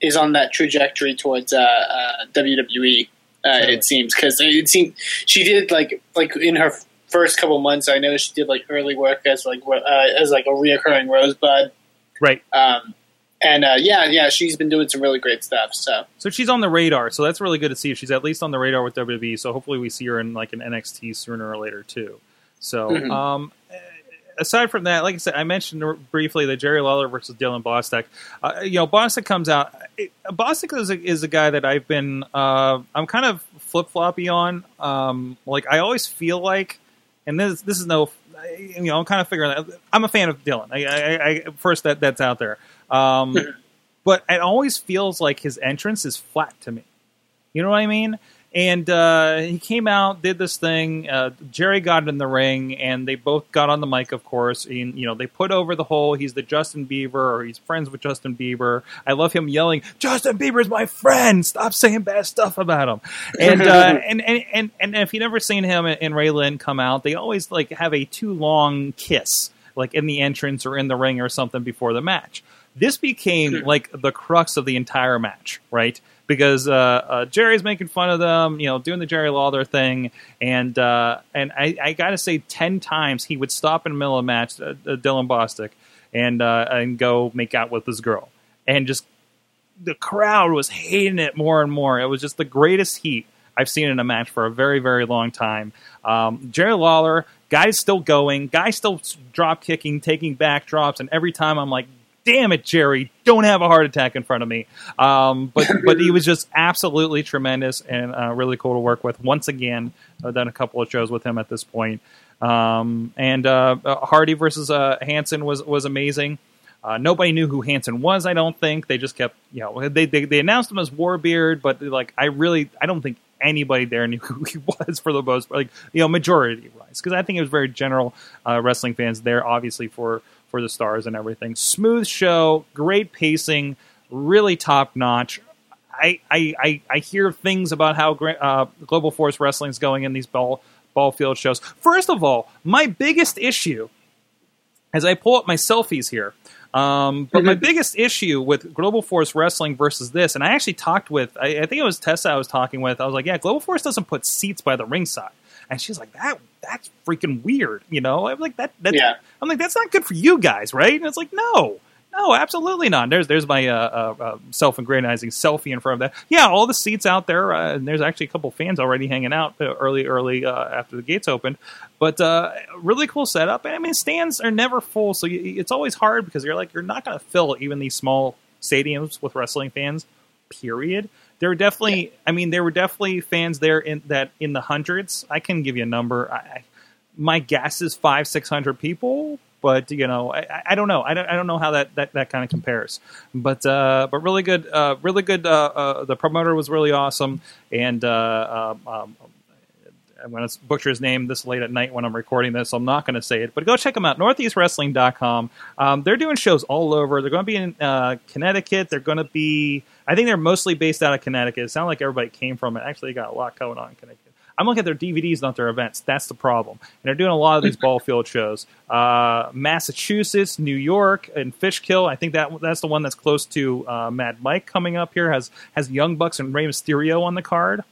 is on that trajectory towards uh, uh, WWE. Uh, Sure. It seems because it seemed she did like like in her first couple months. I know she did like early work as like uh, as like a reoccurring Rosebud. Right. Um, and uh, yeah, yeah, she's been doing some really great stuff. So So she's on the radar. So that's really good to see. She's at least on the radar with WWE. So hopefully we see her in like an NXT sooner or later too. So Mhm. um, aside from that, like I said, I mentioned briefly the Jerry Lawler versus Dylan Bostic. Uh, you know, Bostic comes out. eh, Bostic is a, is a guy that I've been. Uh, I'm kind of flip floppy on. Um, like I always feel like, and this this is no. You know, I'm kind of figuring. Out, I'm a fan of Dylan. I, I, I first that that's out there. Um, *laughs* but it always feels like his entrance is flat to me. You know what I mean? And uh, he came out, did this thing. Uh, Jerry got in the ring, and they both got on the mic, of course. And you know, they put over the whole he's the Justin Bieber, or he's friends with Justin Bieber. I love him yelling, "Justin Bieber's my friend! Stop saying bad stuff about him." And uh, *laughs* and, and and and if you never seen him and Ray Lynn come out, they always like have a too long kiss, like in the entrance or in the ring or something before the match. This became like the crux of the entire match, right? Because uh, uh, Jerry's making fun of them, you know, doing the Jerry Lawler thing, and uh, and I, I got to say, ten times he would stop in the middle of a match, uh, uh, Dylan Bostic, and uh, and go make out with this girl, and just the crowd was hating it more and more. It was just the greatest heat I've seen in a match for a very, very long time. Um, Jerry Lawler, guy's still going, guy's still drop kicking, taking back drops, and every time I'm like, damn it, Jerry, don't have a heart attack in front of me. Um, but *laughs* but he was just absolutely tremendous and uh, really cool to work with. Once again, I've done a couple of shows with him at this point. Um, and uh, uh, Hardy versus uh, Hanson was was amazing. Uh, nobody knew who Hanson was. I don't think they just kept you know they they, they announced him as Warbeard, but like I really I don't think anybody there knew *laughs* who he was for the most part, like you know majority wise because I think it was very general uh, wrestling fans there obviously for for the stars and everything. Smooth show, great pacing, really top notch. I, I, I, I hear things about how uh, Global Force Wrestling is going in these ball ball field shows. First of all, my biggest issue, as I pull up my selfies here, um, but my *laughs* biggest issue with Global Force Wrestling versus this, and I actually talked with, I, I think it was Tessa I was talking with. I was like, yeah, Global Force doesn't put seats by the ringside, and she's like, that that's freaking weird, you know? I'm like, that, that's, Yeah. I'm like, that's not good for you guys, right? And it's like, no, no, absolutely not. There's there's my uh, uh, uh, self-aggrandizing selfie in front of that. Yeah, all the seats out there, uh, and there's actually a couple fans already hanging out uh, early, early uh, after the gates opened. But uh, really cool setup. And I mean, stands are never full, so you, it's always hard because you're like you're not going to fill even these small stadiums with wrestling fans. Period. There were definitely, I mean, there were definitely fans there in that in the hundreds. I can give you a number. I, I, my guess is five, six hundred people, but you know, I, I- I don't know. I don't, I don't know how that, that, that kind of compares. But uh, but really good, uh, really good. Uh, uh, the promoter was really awesome, and uh, um, um, I'm going to butcher his name this late at night when I'm recording this. So I'm not going to say it, but go check them out. NortheastWrestling.com. Um, they're doing shows all over. They're going to be in uh, Connecticut. They're going to be. I think they're mostly based out of Connecticut. It sounds like everybody came from it. Actually, they got a lot going on in Connecticut. I'm looking at their DVDs, not their events. That's the problem. And they're doing a lot of these *laughs* ball field shows. Uh, Massachusetts, New York, and Fishkill. I think that that's the one that's close to uh, Mad Mike coming up here. Has has Young Bucks and Rey Mysterio on the card.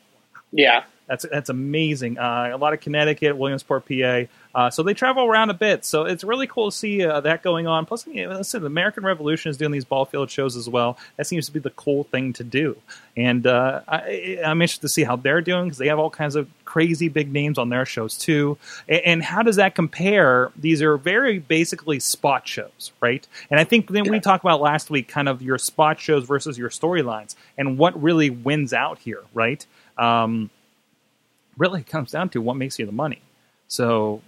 Yeah. That's that's amazing. Uh, a lot of Connecticut, Williamsport, PA. Uh, so they travel around a bit. So it's really cool to see uh, that going on. Plus, you know, listen, the American Revolution is doing these ball field shows as well. That seems to be the cool thing to do. And uh, I, I'm interested to see how they're doing because they have all kinds of crazy big names on their shows too. And, and how does that compare? These are very basically spot shows, right? And I think then we talked about last week, kind of your spot shows versus your storylines, and what really wins out here, right? Um, really it comes down to what makes you the money. So,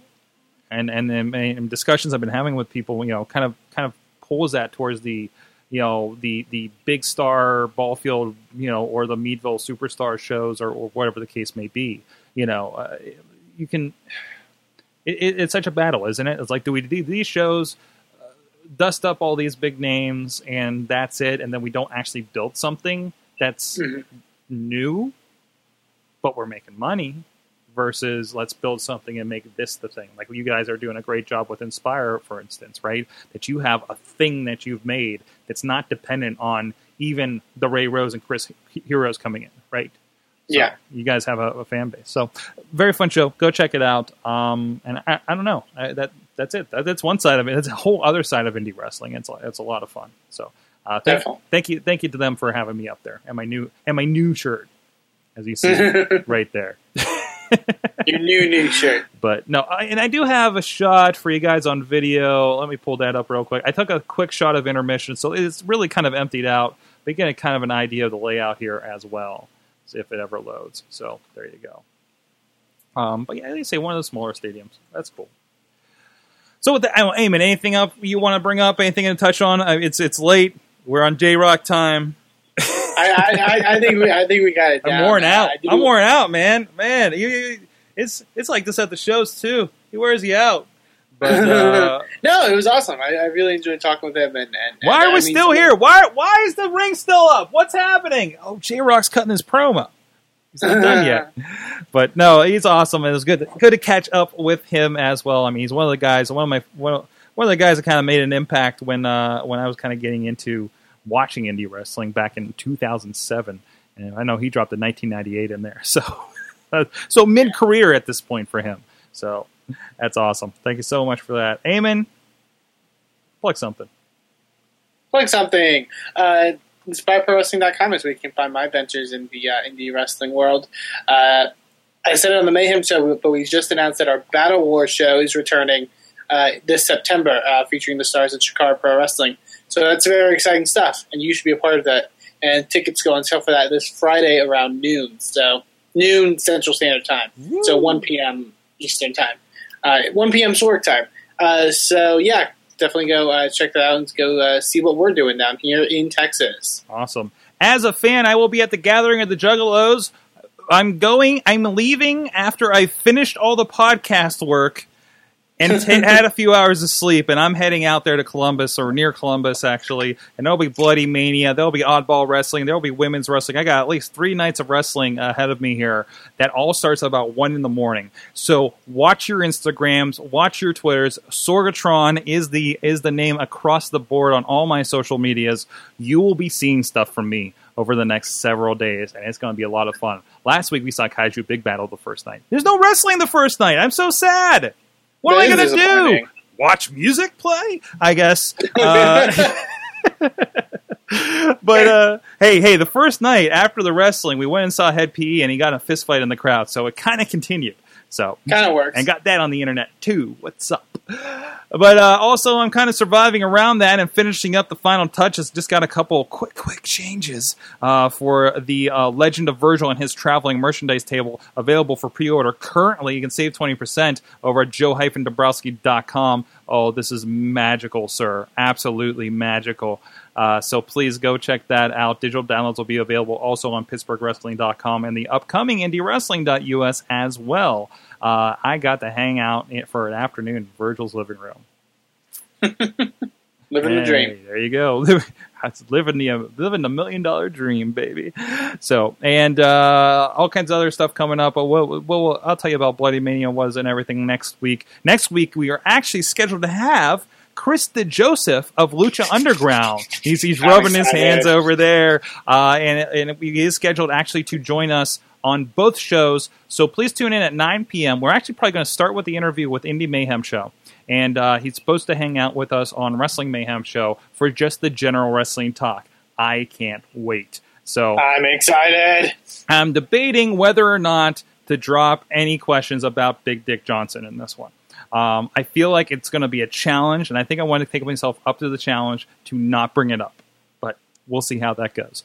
and and then and discussions I've been having with people, you know, kind of kind of pulls that towards the, you know, the the big star ball field, you know, or the Meadville superstar shows, or, or whatever the case may be. You know, uh, you can. It, it, it's such a battle, isn't it? It's like, do we do these shows? uh, Dust up all these big names, and that's it, and then we don't actually build something that's new, but we're making money. versus let's build something and make this the thing. Like you guys are doing a great job with Inspire, for instance, right? That you have a thing that you've made that's not dependent on even the Ray Rowes and Chris Heroes coming in, right? So Yeah. you guys have a, a fan base. So very fun show. Go check it out. Um, and I, I don't know I, that that's it. That, that's one side of it. That's a whole other side of indie wrestling. It's a- it's a lot of fun. So uh, thank, thank you thank you to them for having me up there and my new and my new shirt as you see *laughs* right there. Your new new shirt. But no, I, and I do have a shot for you guys on video. Let me pull that up real quick. I took a quick shot of intermission, so it's really kind of emptied out. But you get a kind of an idea of the layout here as well, if it ever loads. So there you go. Um, but yeah, they say one of the smaller stadiums. That's cool. So with don't, Eamon, anything up you want to bring up? Anything to touch on? Uh, It's it's late. We're on J-Rocc time. I, I, I, I think we I think we got it. I'm worn out. I I'm worn out, man. Man, you, you- it's it's like this at the shows too. He wears you out. But *laughs* uh, no, it was awesome. I, I really enjoyed talking with him. And, and why and, are I we mean, still here? Why why is the ring still up? What's happening? Oh, J-Rocc's cutting his promo. He's not done *laughs* yet. But no, he's awesome. It was good good to catch up with him as well. I mean, he's one of the guys. One of my one of, one of the guys that kind of made an impact when uh, when I was kind of getting into watching indie wrestling back in 2007. And I know he dropped the 1998 in there. *laughs* So so mid career at this point for him. So that's awesome. Thank you so much for that, Eamon. Plug something. Plug something. Uh, InspireProWrestling.com is where you can find my ventures in the uh, indie wrestling world. Uh, I said it on the Mayhem show, but we just announced that our Battle War show is returning uh, this September, uh, featuring the stars of Chikara Pro Wrestling. So that's very exciting stuff, and you should be a part of that. And tickets go on sale for that this Friday around noon. So noon Central Standard Time. So 1 p.m. Eastern Time. Uh, 1 p.m. Swark time. Uh, so yeah, definitely go uh, check that out and go uh, see what we're doing down here in Texas. Awesome. As a fan, I will be at the gathering of the Juggalos. I'm going. I'm leaving after I've finished all the podcast work and *laughs* had a few hours of sleep, and I'm heading out there to Columbus or near Columbus actually. And there'll be Bloodymania. There'll be Oddball Wrestling. There'll be women's wrestling. I got at least three nights of wrestling ahead of me here. That all starts about one in the morning. So watch your Instagrams, watch your Twitters. Sorgatron is the is the name across the board on all my social medias. You will be seeing stuff from me over the next several days, and it's going to be a lot of fun. Last week we saw Kaiju Big Battel the first night. There's no wrestling the first night. I'm so sad. What That am I going to do? Watch music play? I guess. Uh, *laughs* but uh, hey, hey, the first night after the wrestling, we went and saw Hed PE, and he got in a fist fight in the crowd. So it kind of continued. So Kind of works. and got that on the internet too. What's up? But uh, also, I'm kind of surviving around that and finishing up the final touches. Just got a couple quick, quick changes uh, for the uh, Legend of Virgil and his traveling merchandise table available for pre-order. Currently, you can save 20% over at joe-dabrowski.com. Oh, this is magical, sir! Absolutely magical. Uh, so please go check that out. Digital downloads will be available also on PittsburghWrestling.com and the upcoming IndieWrestling.us as well. Uh, I got to hang out for an afternoon in Virgil's living room. *laughs* Living the dream. There you go. *laughs* That's living the living the million dollar dream, baby. So and uh, all kinds of other stuff coming up. But we'll, we'll, I'll tell you about Bloodymania was and everything next week. Next week we are actually scheduled to have. Chris the Joseph of Lucha Underground. He's he's rubbing his hands over there, uh, and and he is scheduled actually to join us on both shows. So please tune in at 9 p.m. We're actually probably going to start with the interview with Indie Mayhem Show. And uh, he's supposed to hang out with us on Wrestling Mayhem Show for just the general wrestling talk. I can't wait. So I'm excited. I'm debating whether or not to drop any questions about Big Dick Johnson in this one. Um, I feel like it's going to be a challenge, and I think I want to take myself up to the challenge to not bring it up. But we'll see how that goes.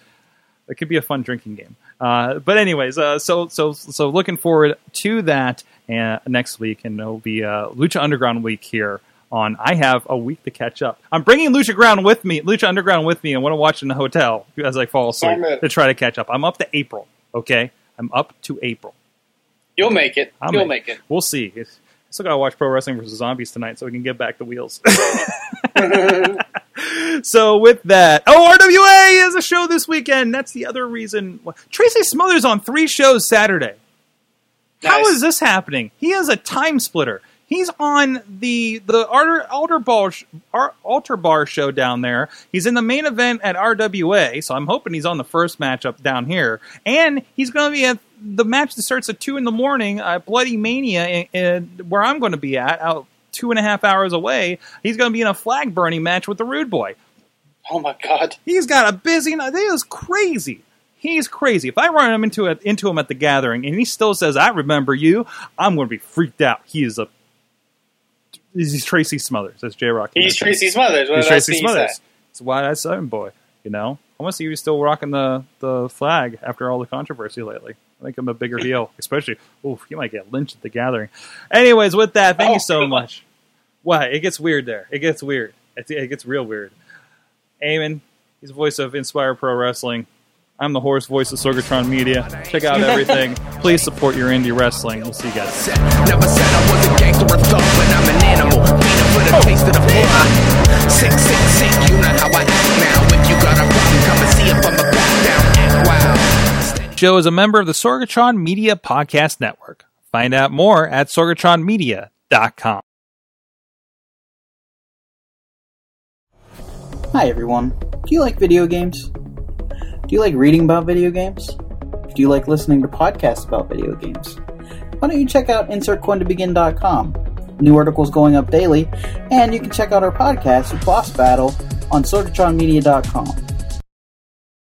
It could be a fun drinking game. Uh, but anyways, uh, so so so looking forward to that uh, next week, and it'll be uh, Lucha Underground week here. On I have a week to catch up. I'm bringing Lucha Ground with me, Lucha Underground with me, and want to watch in the hotel as I fall asleep to try to catch up. I'm up to April. Okay, I'm up to April. You'll make it. I'll You'll make make it. We'll see. I still got to watch Pro Wrestling versus Zombies tonight so we can get back the wheels. *laughs* *laughs* so with that, oh, RWA is a show this weekend. That's the other reason. Tracy Smothers on three shows Saturday. How Nice. is this happening? He is a time splitter. He's on the the altar, altar bar sh- Ar- bar show down there. He's in the main event at RWA, so I'm hoping he's on the first matchup down here, and he's going to be at the match that starts at two in the morning at Bloodymania, in, in, where I'm going to be at, out two and a half hours away. He's going to be in a flag burning match with the Rude Boy. Oh my god. He's got a busy night. That is crazy. He's crazy. If I run him into it into him at the gathering and he still says, "I remember you," I'm going to be freaked out. He is a he's Tracy Smothers. That's J-Rocc. He's Tracy Smothers. What He's did I Tracy see Smothers. say? It's why I Southern boy. You know, I want to see if he's still rocking the the flag after all the controversy lately. I think I'm a bigger heel, *laughs* especially. Oof, he might get lynched at the gathering. Anyways, with that, thank Oh, you so God. much. Why? It gets weird there. It gets weird. It, it gets real weird. Eamon, he's the voice of Inspire Pro Wrestling. I'm the horse voice of Sorgatron Media. Check out *laughs* everything. Please support your indie wrestling. We'll see you guys. Never said a thug, but I'm an animal. Feeding for the taste of the blood. Sick, sick, sick, you know how I act now. If you got a problem, come and see if I'm a back down. Act wild. Joe is a member of the Sorgatron Media Podcast Network. Find out more at sorgatronmedia.com. Hi everyone. Do you like video games? Do you like reading about video games? Do you like listening to podcasts about video games? Why don't you check out insertcointobegin.com? New articles going up daily, and you can check out our podcast, Boss Battle, on sorgatronmedia.com.